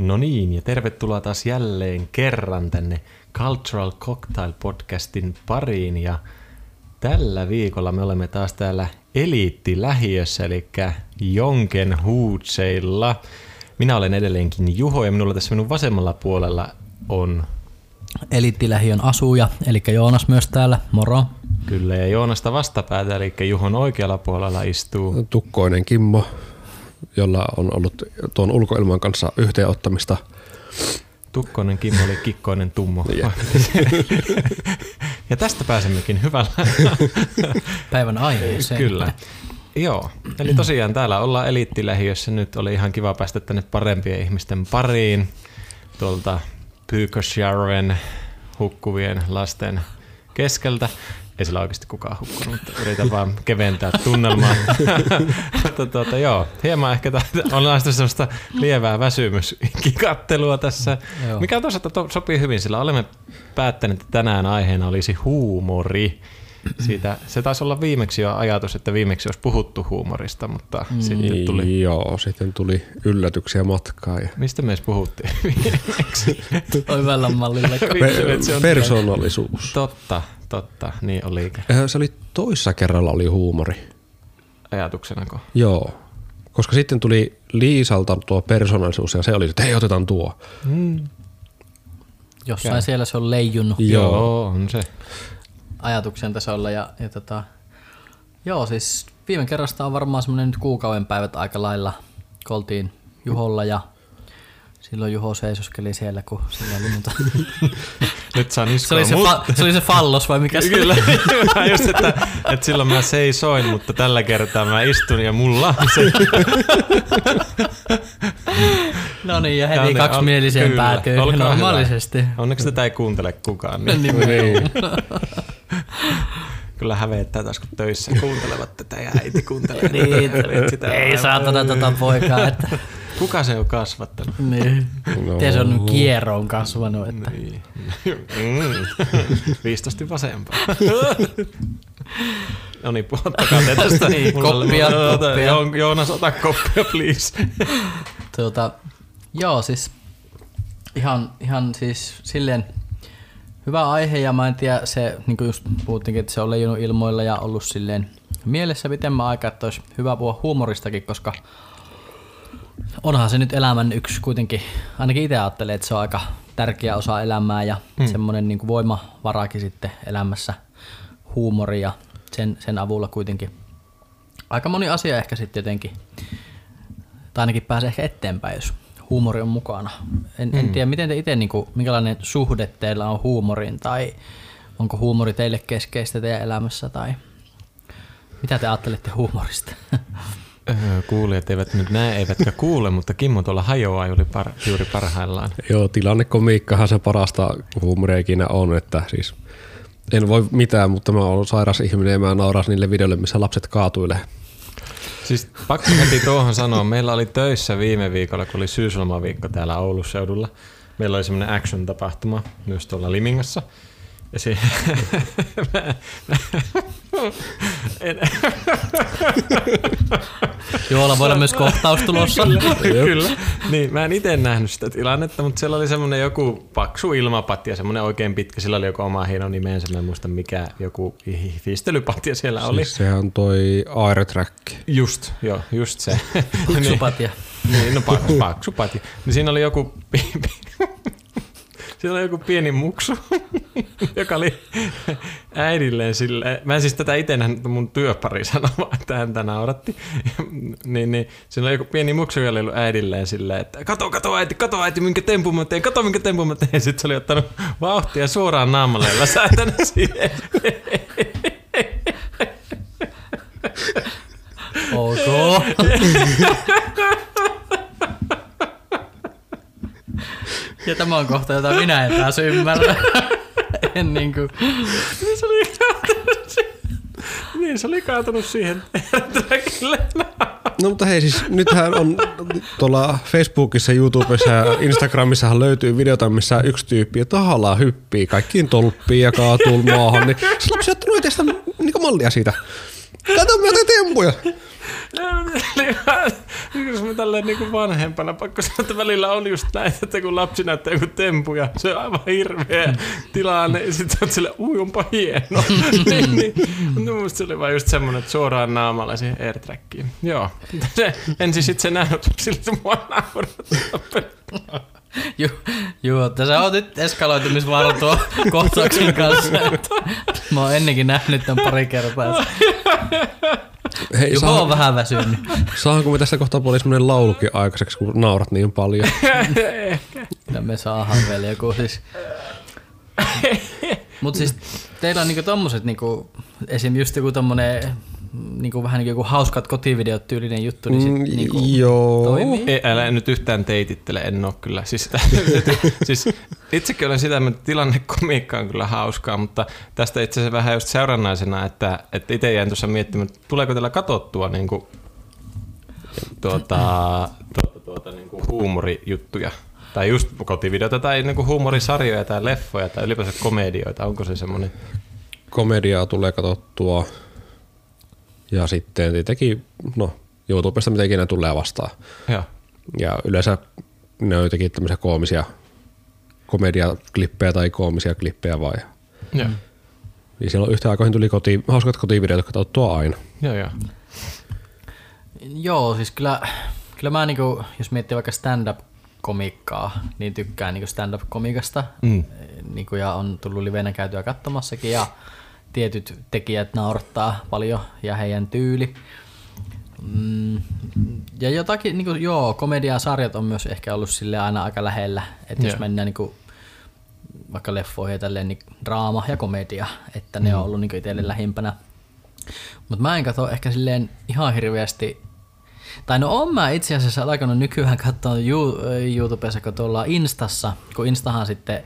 No niin, ja tervetuloa taas jälleen kerran tänne Cultural Cocktail Podcastin pariin. Ja tällä viikolla me olemme taas täällä Eliitti-lähiössä, eli Jonken Huutseilla. Minä olen edelleenkin Juho ja minulla tässä minun vasemmalla puolella on... Eliittilähiön asuja, eli Joonas myös täällä, moro. Kyllä, ja Joonasta vastapäätä, eli Juhon oikealla puolella istuu... Tukkoinen Kimmo, jolla on ollut tuon ulkoilman kanssa yhteenottamista. Tukkonen Kimmo oli kikkoinen tummo. Ja. ja tästä pääsemmekin hyvällä. Päivän aiheeseen. Kyllä. Joo, eli tosiaan täällä ollaan eliittilähiössä. Nyt oli ihan kiva päästä tänne parempien ihmisten pariin. Tuolta Pyykösjärven hukkuvien lasten keskeltä. Ei sillä oikeasti kukaan hukkunut, mutta yritän vaan keventää tunnelmaa. mutta tuota, joo, hieman ehkä on näistä sellaista lievää väsymyskikattelua tässä, Joo. mikä toisaalta to- sopii hyvin, sillä olemme päättäneet, että tänään aiheena olisi huumori. Siitä, se taisi olla viimeksi jo ajatus, että viimeksi olisi puhuttu huumorista, mutta mm. sitten tuli... Joo, sitten tuli yllätyksiä matkaa. Ja Mistä me edes puhuttiin viimeksi? Oi hyvällä mallilla. Persoonallisuus. Totta, totta, niin oli Se oli toissa kerralla oli huumori. ajatuksenako. Joo. Koska sitten tuli Liisalta tuo persoonallisuus ja se oli, että hei otetaan tuo. Jossain Käy. siellä se on leijunut Joo. Joo, on se. ajatuksen tasolla. Ja, ja tota, joo, siis viime kerrasta on varmaan semmoinen nyt kuukauden päivät aika lailla. kun oltiin Juholla ja silloin Juho seisoskeli siellä, kun sillä oli. Nyt saa se, niskoa. oli se, Mut- fa- se oli se fallos vai mikä se Kyllä, oli? Just, että, että silloin mä seisoin, mutta tällä kertaa mä istun ja mulla on se. No niin, ja heti ne- kaksimieliseen kyllä, päätyy olkaa normaalisesti. hyvä. Onneksi tätä ei kuuntele kukaan. Niin. Nimenomaan. Kyllä hävettää taas, kun töissä kuuntelevat tätä ja äiti kuuntelee. Niin, Vitsi, tää ei on- saatana tota poikaa, että Kuka se on kasvattanut? niin. No. Miten se on kierroon kasvanut, että Niin. Mm. 15 vasempaa. No niin, puhuttakaa te tästä. Niin, koppia, ota- koppia. Jo- Joonas, ota koppia, please. tuota, joo siis ihan, ihan siis silleen hyvä aihe ja mä en tiedä, se niin kuin just puhuttiinkin, että se on leijunut ilmoilla ja ollut silleen mielessä pitemmän aikaa, että olisi hyvä puhua huumoristakin, koska onhan se nyt elämän yksi kuitenkin, ainakin itse ajattelen, että se on aika tärkeä osa elämää ja hmm. semmoinen niin voimavarakin sitten elämässä huumori ja sen, sen avulla kuitenkin aika moni asia ehkä sitten jotenkin tai ainakin pääsee ehkä eteenpäin, jos huumori on mukana. En, en tiedä, miten te itse, niin kuin, minkälainen suhde teillä on huumoriin, tai onko huumori teille keskeistä teidän elämässä, tai mitä te ajattelette huumorista? Öö, Kuulijat eivät nyt näe, eivätkä kuule, mutta Kimmo tuolla hajoaa juuri, par, juuri parhaillaan. Joo, tilannekomiikkahan se parasta huumoria ikinä on, että siis en voi mitään, mutta mä oon sairas ihminen ja mä nauras niille videoille, missä lapset kaatuilee. Siis pakko heti tuohon sanoa, meillä oli töissä viime viikolla, kun oli syyslomaviikko täällä Oulun seudulla. Meillä oli semmoinen action-tapahtuma myös tuolla Limingassa. Ja se... mä, mä, en, Joolla voi olla myös kohtaus tulossa. Kyllä. Niin, mä en itse nähnyt sitä tilannetta, mutta siellä oli semmoinen joku paksu ilmapatja, semmoinen oikein pitkä, sillä oli joku oma hieno nimensä, mä en muista mikä joku hifistelypatja siellä oli. Siis sehän on toi Aerotrack. Just, joo, just se. Paksupatia. Niin, no paksu, paksu patja. Niin siinä oli joku, siinä oli joku pieni muksu, joka oli äidilleen silleen, mä en siis tätä itse nähnyt, mun työpari sanoi että häntä nauratti. niin, niin, siinä oli joku pieni muksu, joka oli ollut äidilleen silleen, että kato, kato äiti, kato äiti, minkä tempun mä teen, kato minkä tempun mä teen. Sitten se oli ottanut vauhtia suoraan naamalle ja läsähtänyt siihen. Ok. Ja tämä on kohta, jota minä en taas ymmärrä. En niin kuin, niin se oli kaatunut siihen. Niin se oli kaatunut siihen. No mutta hei siis nythän on tuolla Facebookissa, YouTubessa ja Instagramissahan löytyy videota, missä yksi tyyppi tahallaan hyppii kaikkiin tolppiin ja kaatuu maahan. Niin se lapsi on ottanut itsestä niin mallia siitä. Kato mitä tempuja. Jos mä tälleen niin vanhempana pakko sanoa, että välillä on just näin, että kun lapsi näyttää joku tempu ja se on aivan hirveä tilanne ja sit sä oot sille, ui onpa hieno. niin, niin. Mutta musta se oli vaan just semmonen, että suoraan naamalla siihen airtrackiin. Joo. Se, ensin sit se näyt, siltä mua naurattaa. Joo, joo, tässä on nyt eskaloitumisvaara tuo kohtauksen kanssa. Että mä oon ennenkin nähnyt tämän pari kertaa. Hei, Juho on saa, vähän väsynyt. saanko me tässä kohtaa puoli semmonen laulukin aikaiseksi, kun naurat niin paljon? Kyllä me saadaan vielä joku siis. Mut siis teillä on niinku tommoset niinku, esim. just joku tommonen niinku vähän niinku joku hauskat kotivideot tyylinen juttu, niin sit Mm, niinku Joo. toimii. Ei, älä nyt yhtään teitittele, en oo kyllä. Siis, siis itsekin olen sitä, että tilannekomiikka on kyllä hauskaa, mutta tästä itse asiassa vähän just seurannaisena, että, että itse jäin tuossa miettimään, että tuleeko teillä katsottua niin kuin, tuota, tuota, tuota, niin kuin huumorijuttuja. Tai just kotivideota tai niin kuin huumorisarjoja tai leffoja tai ylipäänsä komedioita. Onko se semmoinen? Komediaa tulee katsottua. Ja sitten tietenkin, no, YouTubesta mitä ikinä tulee vastaan. Joo. Ja yleensä ne on jotenkin tämmöisiä koomisia komediaklippejä tai koomisia klippejä vai. Joo. Niin silloin yhtä aikoihin tuli koti, hauskat kotivideot katsottua aina. Joo, joo. Joo, siis kyllä, kyllä mä niinku, jos miettii vaikka stand-up-komikkaa, niin tykkään niinku stand-up-komikasta. Mm. Niinku, ja on tullut livenä käytyä katsomassakin ja tietyt tekijät naurattaa paljon ja heidän tyyli. Mm, ja jotakin, niinku, joo, komediasarjat on myös ehkä ollut sille aina aika lähellä. Että jos mennään niinku, vaikka leffoihin ja tälleen, niin draama ja komedia, että ne on ollut niinku itselle lähimpänä. Mutta mä en katso ehkä silleen ihan hirveästi tai no on mä itse asiassa alkanut nykyään katsoa YouTubessa, kun tuolla Instassa, kun Instahan sitten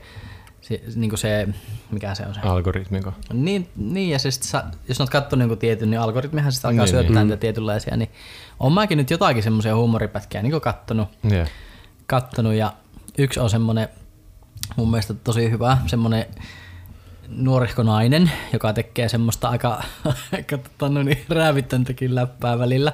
se, niin se, mikä se on se? Algoritmiko? Niin, niin ja se sit sa, jos olet katsonut niin tietyn, niin algoritmihan sitten alkaa Niin, niin, niin. syöttää niitä tietynlaisia, niin on mäkin nyt jotakin semmoisia huumoripätkiä niin kattonut, Joo. kattonut ja yksi on semmoinen mun mielestä tosi hyvä, semmoinen nuorihko nainen, joka tekee semmoista aika, aika tota, no niin, räävittäntäkin läppää välillä.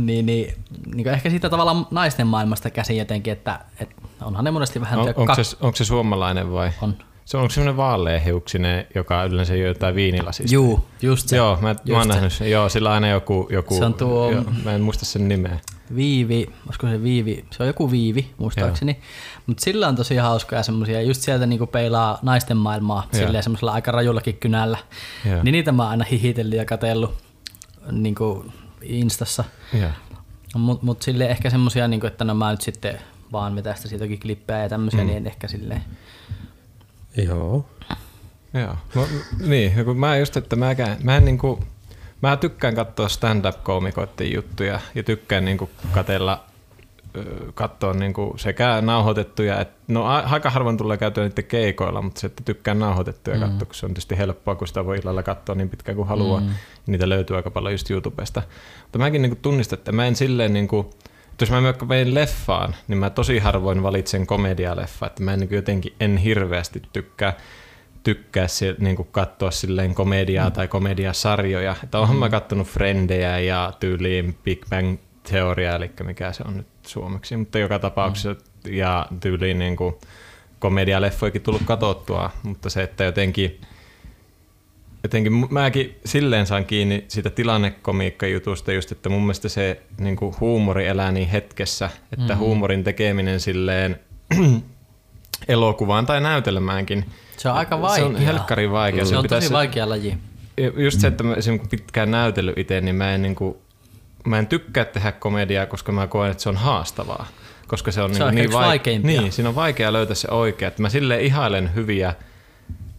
Niin, niin, niin ehkä siitä tavallaan naisten maailmasta käsin jotenkin, että, että onhan ne monesti vähän... On, onko, kak- se, onko se suomalainen vai? On. Se on, semmoinen vaaleahiuksinen, joka yleensä jo jotain viinilasista? Juu, just se. Joo, mä, mä Just oon se. nähnyt sen. Joo, sillä on aina joku... joku Se on tuo- joo, mä en muista sen nimeä. Viivi, olisiko se Viivi, se on joku Viivi muistaakseni, mutta sillä on tosi hauskoja semmosia, just sieltä niinku peilaa naisten maailmaa Joo. silleen semmoisella aika rajullakin kynällä. Joo. Niin niitä mä oon aina hihitellyt ja katsellut niinku Instassa. Joo. Mutta mut silleen ehkä semmosia, niinku, että no mä nyt sitten vaan vetästä siitäkin klippejä ja tämmöisiä, mm. niin ehkä silleen. Joo. Joo. No, niin, kun mä just, että mäkään, mä en niinku, mä tykkään katsoa stand-up-koomikoiden juttuja ja tykkään niinku katella katsoa niinku sekä nauhoitettuja, et, no aika harvoin tulee käytyä niiden keikoilla, mutta se, että tykkään nauhoitettuja mm. katsoa, kun se on tietysti helppoa, kun sitä voi illalla katsoa niin pitkään kuin haluaa. Mm. Niitä löytyy aika paljon just YouTubesta. Mutta mäkin niinku tunnistan, että mä en silleen niinku, että jos mä vein leffaan, niin mä tosi harvoin valitsen komedialeffa, että mä en niinku jotenkin en hirveästi tykkää tykkää si- niinku katsoa silleen komediaa mm. tai komediasarjoja. Että onhan mm. mä kattonut Frendejä ja tyyliin Big Bang Teoria, eli mikä se on nyt suomeksi, mutta joka tapauksessa mm. ja tyyliin niinku komedialeffoikin tullut katsottua, mutta se, että jotenkin jotenkin mäkin silleen saan kiinni siitä tilannekomiikkajutusta just, että mun mielestä se niin kuin huumori elää niin hetkessä, että Mhm. mm-hmm. huumorin tekeminen silleen elokuvaan tai näytelmäänkin, Se on aika se vaikea. on helkkari vaikea. Se on tosi vaikea laji. Just se, että mä esimerkiksi pitkään näytellyt itse, niin mä en, niin kuin, mä en tykkää tehdä komediaa, koska mä koen, että se on haastavaa. Koska se on, Se on niin, ehkä niin vaikeimpia. Niin, siinä on vaikea löytää se oikea. Että mä silleen ihailen hyviä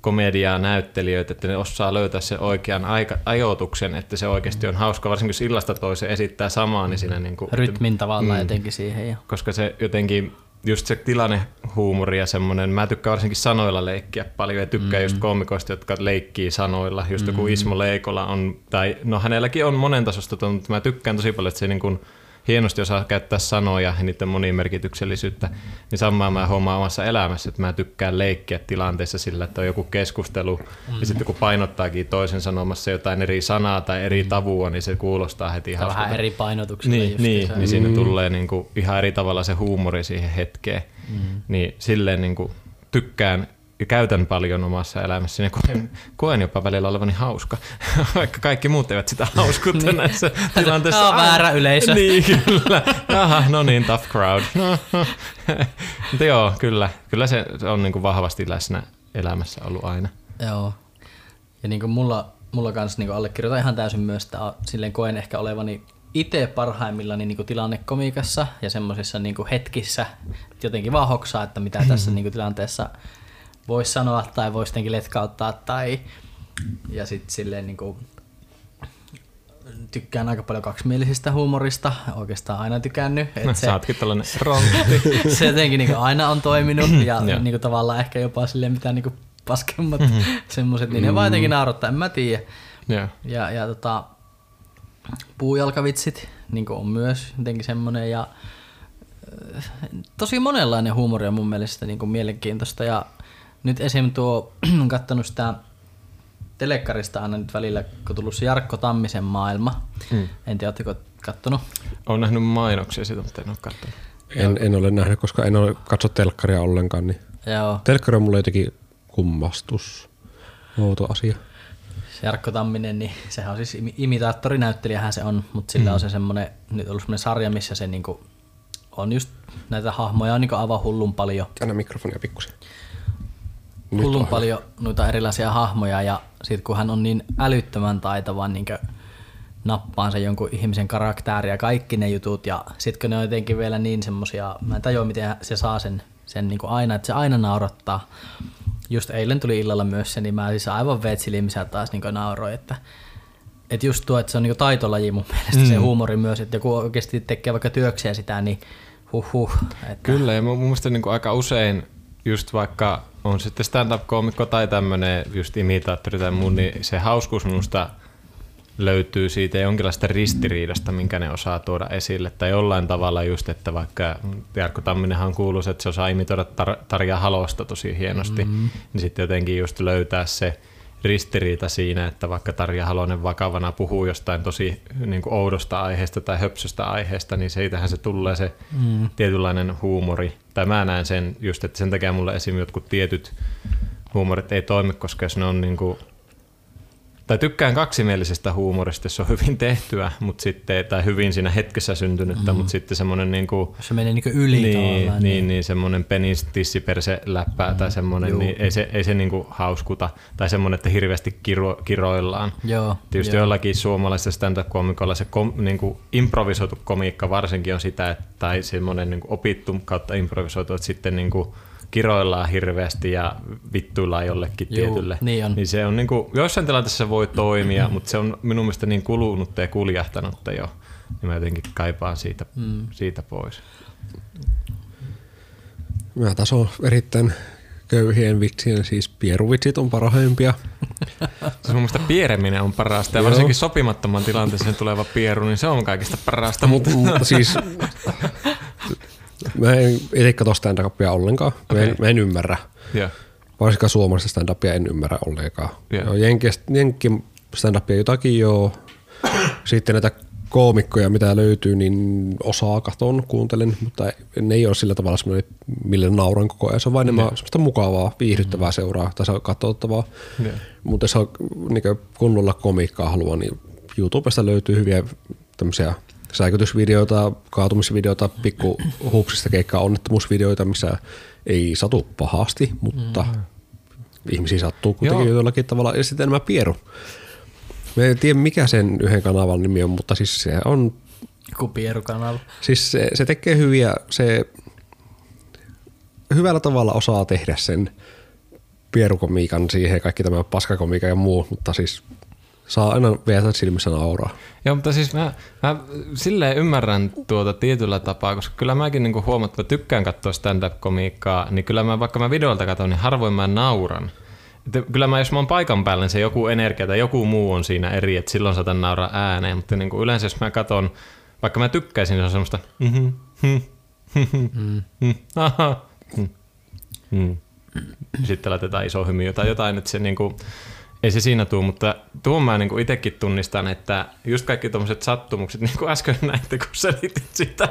komediaa näyttelijöitä, että ne osaa löytää sen oikean aika, ajoituksen, että se oikeasti on hauska, varsinkin jos illasta toiseen esittää samaa, niin siinä niin kuin, Rytmin tavallaan mm. jotenkin siihen. Ja. koska se jotenkin, just se tilannehuumori ja semmoinen, mä tykkään varsinkin sanoilla leikkiä paljon ja tykkään mm. just koomikoista, jotka leikkii sanoilla, just joku Ismo Leikola on, tai no hänelläkin on monen tasosta, mutta mä tykkään tosi paljon, että se niin kuin hienosti osaa käyttää sanoja ja niiden monimerkityksellisyyttä, niin samaa mä huomaan omassa elämässä, että mä tykkään leikkiä tilanteessa sillä, että on joku keskustelu mm. ja sitten kun painottaakin toisen sanomassa jotain eri sanaa tai eri tavua, niin se kuulostaa heti Tai vähän eri painotuksilla. Niin, niin, niin siinä tulee niin kuin ihan eri tavalla se huumori siihen hetkeen. Mm. Niin silleen niin kuin tykkään ja käytän paljon omassa elämässäni ja koen, koen jopa välillä olevani hauska, vaikka kaikki muut eivät sitä hauskuutta näissä tilanteissa. Tämä on väärä yleisö. Niin, kyllä. Jaha, no niin, tough crowd. Mutta joo, kyllä, kyllä se on niin kuin vahvasti läsnä elämässä ollut aina. Joo. Ja niin kuin mulla, mulla kanssa niin allekirjoitan ihan täysin myös, että silleen koen ehkä olevani itse parhaimmillani niin tilannekomiikassa ja semmoisissa niin hetkissä jotenkin vaan hoksaa, että mitä tässä niin tilanteessa voisi sanoa tai voisi jotenkin letkauttaa tai ja sitten silleen niin kuin, tykkään aika paljon kaksimielisistä huumorista, oikeastaan aina tykännyt. Et Sä ootkin tällainen rontti. se jotenkin niin aina on toiminut ja niin tavallaan ehkä jopa silleen mitä niin paskemmat semmoiset, niin ne vaan jotenkin naurattaa, en mä tiedä. Joo. Ja, ja tota, puujalkavitsit niin on myös jotenkin semmoinen ja tosi monenlainen huumori on mun mielestä niin mielenkiintoista ja nyt esim. tuo, on kattonut sitä telekkarista aina nyt välillä, kun tullut se Jarkko Tammisen maailma. Mm. En tiedä, oletteko kattonut? Olen nähnyt mainoksia siitä, mutta en ole katsonut. En, en ole nähnyt, koska en ole katso telkkaria ollenkaan. Niin. Joo. Telkkari on mulle jotenkin kummastus. Outo asia. Se Jarkko Tamminen, niin sehän on siis imi- imitaattorinäyttelijähän se on, mutta sillä mm. on se semmoinen, nyt ollut semmoinen sarja, missä se niinku on just näitä hahmoja on niinku aivan hullun paljon. Anna mikrofonia pikkusen. Hullun on paljon noita erilaisia hahmoja ja sit kun hän on niin älyttömän taitava niin nappaan se jonkun ihmisen karakteri ja kaikki ne jutut ja sit kun ne on jotenkin vielä niin semmosia, mä en tajua miten se saa sen, sen niin aina, että se aina naurattaa. Just eilen tuli illalla myös se, niin mä siis aivan veetsilimissä taas niin nauroin, että et just tuo, että se on niin taitolaji mun mielestä mm. se huumori myös, että joku oikeasti tekee vaikka työkseen sitä, niin huh huh. Että, Kyllä, ja mun mielestä niin kuin aika usein just vaikka on sitten stand-up-koomikko tai tämmöinen just imitaattori tai muu, niin se hauskuus minusta löytyy siitä jonkinlaista ristiriidasta, minkä ne osaa tuoda esille. Tai jollain tavalla just, että vaikka Jarkko Tamminenhan on että se osaa imitoida tar- Tarja Halosta tosi hienosti, mm-hmm. niin sitten jotenkin just löytää se ristiriita siinä, että vaikka Tarja Halonen vakavana puhuu jostain tosi niin kuin oudosta aiheesta tai höpsöstä aiheesta, niin siitähän se tulee se mm. tietynlainen huumori. Tai mä näen sen just, että sen takia mulle esim. jotkut tietyt huumorit ei toimi, koska jos ne on niin kuin tai tykkään kaksimielisestä huumorista, jos se on hyvin tehtyä, mutta sitten, tai hyvin siinä hetkessä syntynyttä, mm. mutta sitten semmoinen niin kuin, se menee niin yli niin, tavallaan. niin, niin semmoinen penis tissiperse läppää mm. tai semmoinen, Juu. niin ei se, ei se niinku hauskuta. Tai semmoinen, että hirveästi kiro, kiroillaan. Joo, Tietysti joo. jollakin suomalaisessa stand-up-komikolla se kom, niinku improvisoitu komiikka varsinkin on sitä, että, tai semmoinen niinku opittu kautta improvisoitu, että sitten niinku kiroillaan hirveästi ja vittuillaan jollekin Juu, tietylle. niin on. niin se on niinku, joissain tilanteessa se voi toimia, mutta se on minun mielestä niin kulunutta ja kuljahtanutta jo. Niin mä jotenkin kaipaan siitä, mm. siitä pois. Mä taas on erittäin köyhien vitsien, siis pieruvitsit on parhaimpia. Se mun mielestä piereminen on parasta ja Joo. varsinkin sopimattoman tilanteeseen tuleva pieru, niin se on kaikista parasta. Mutta mut, siis mä en itse katso stand-upia ollenkaan. Mä, en, mä en ymmärrä. Joo. Varsinkaan suomalaista stand-upia en ymmärrä ollenkaan. Joo. Jenki, jenki stand-upia jotakin joo. Sitten näitä koomikkoja, mitä löytyy, niin osaa katon, kuuntelen, mutta ne ei ole sillä tavalla semmoinen, mille nauran koko ajan. Se on vain enemmän semmoista mukavaa, viihdyttävää seuraa tai se on katsottavaa. Joo. Mutta jos on niin kunnolla komiikkaa haluaa, niin YouTubesta löytyy hyviä tämmöisiä säikytysvideoita, kaatumisvideoita, pikku hupsista keikkaa onnettomuusvideoita, missä ei satu pahasti, mutta mm. ihmisiä sattuu kuitenkin Joo. jollakin tavalla. Ja sitten nämä pieru. Mä en tiedä mikä sen yhden kanavan nimi on, mutta siis se on, Joku pierukanava. siis se, se tekee hyviä, se hyvällä tavalla osaa tehdä sen pierukomiikan siihen, kaikki tämä paskakomiikan ja muu, mutta siis saa aina vietä silmissä nauraa. Joo, mutta siis mä, mä silleen ymmärrän tuota tietyllä tapaa, koska kyllä mäkin niinku huomaan, että mä tykkään katsoa stand-up-komiikkaa, niin kyllä mä, vaikka mä videolta katson, niin harvoin mä nauran. Että kyllä mä, jos mä oon paikan päällä, niin se joku energia tai joku muu on siinä eri, että silloin saatan nauraa ääneen, mutta niinku yleensä jos mä katson vaikka mä tykkäisin, se on semmoista mhm, hm, hm, hm, hm, aha, hm, hm. Sitten laitetaan iso hymy tai jotain, että se niinku, ei se siinä tuu, mutta tuon mä niinku itsekin tunnistan, että just kaikki tuommoiset sattumukset, niin kuin äsken näitte, kun selitit sitä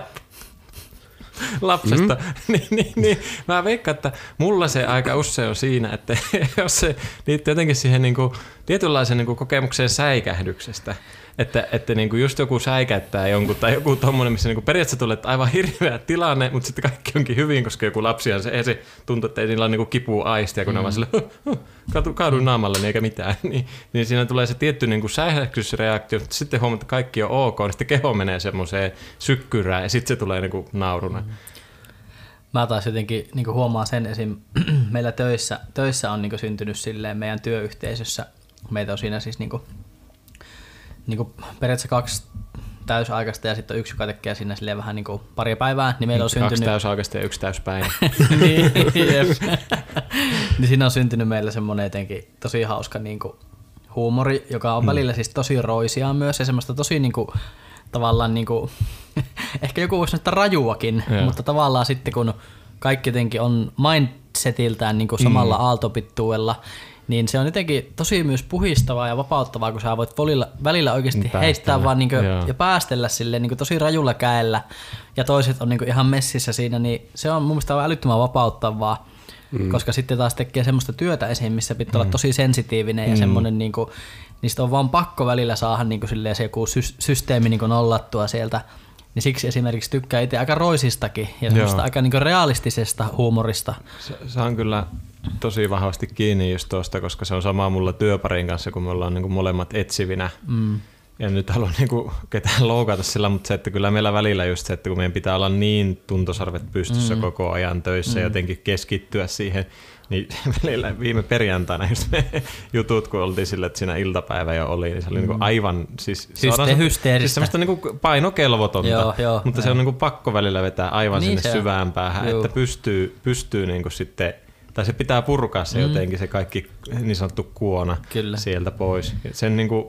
lapsesta, mm-hmm. niin, niin, niin, mä veikkaan, että mulla se aika usein on siinä, että jos se liittyy jotenkin siihen niin kuin, tietynlaiseen niin kuin kokemukseen säikähdyksestä, että, että niin kuin just joku säikäyttää jonkun tai joku tommonen, missä niin kuin periaatteessa tulee että aivan hirveä tilanne, mutta sitten kaikki onkin hyvin, koska joku lapsi on se, ei se tuntuu, että ei niillä ole niin kipua aistia, kun mm. ne vaan sille, kaadu, naamalle niin eikä mitään. Niin, niin siinä tulee se tietty niin kuin säikähdysreaktio, mutta sitten huomaat, että kaikki on ok, niin sitten keho menee semmoiseen sykkyrään ja sitten se tulee niin kuin nauruna. Mm. Mä taas jotenkin niin huomaan sen esim. meillä töissä, töissä on niin syntynyt silleen meidän työyhteisössä, meitä on siinä siis niin kuin niin kuin periaatteessa kaksi täysaikaista ja sitten yksi, joka tekee sinne silleen vähän niin kuin pari päivää, niin meillä on syntynyt... Kaksi täysaikaista ja yksi täyspäivä. niin, niin siinä on syntynyt meillä semmoinen jotenkin tosi hauska niin kuin huumori, joka on mm. välillä siis tosi roisia myös ja semmoista tosi niin kuin, tavallaan niin kuin, ehkä joku voisi sanoa rajuakin, ja. mutta tavallaan sitten kun kaikki jotenkin on mindsetiltään niin kuin samalla mm. aaltopittuella, niin se on jotenkin tosi myös puhistavaa ja vapauttavaa, kun sä voit volilla, välillä oikeasti päästellä. heittää vaan niinku ja päästellä sille niinku tosi rajulla käellä ja toiset on niinku ihan messissä siinä, niin se on mun mielestä älyttömän vapauttavaa. Mm. Koska sitten taas tekee semmoista työtä esiin, missä pitää mm. olla tosi sensitiivinen ja mm. semmoinen, niinku, niistä on vaan pakko välillä saada niinku se joku systeemi niinku nollattua sieltä. Niin siksi esimerkiksi tykkää itse aika roisistakin ja semmoista aika niinku realistisesta huumorista. Se, se on kyllä tosi vahvasti kiinni just tuosta, koska se on sama mulla työparin kanssa, kun me ollaan niin kuin molemmat etsivinä. Mm. Ja nyt haluan niin kuin ketään loukata sillä, mutta se, että kyllä meillä välillä just se, että kun meidän pitää olla niin tuntosarvet pystyssä mm. koko ajan töissä mm. ja jotenkin keskittyä siihen, niin välillä viime perjantaina just me jutut, kun oltiin sille, että siinä iltapäivä jo oli, niin se oli mm. niin aivan siis, Hyste, hysteeristä. Siis semmoista niin painokelvotonta, joo, joo, mutta joo. se on niin kuin pakko välillä vetää aivan niin sinne syvään päähän, että pystyy, pystyy niin kuin sitten tai se pitää purkaa se mm. jotenkin se kaikki niin sanottu kuona Kyllä. sieltä pois. Sen niin kuin,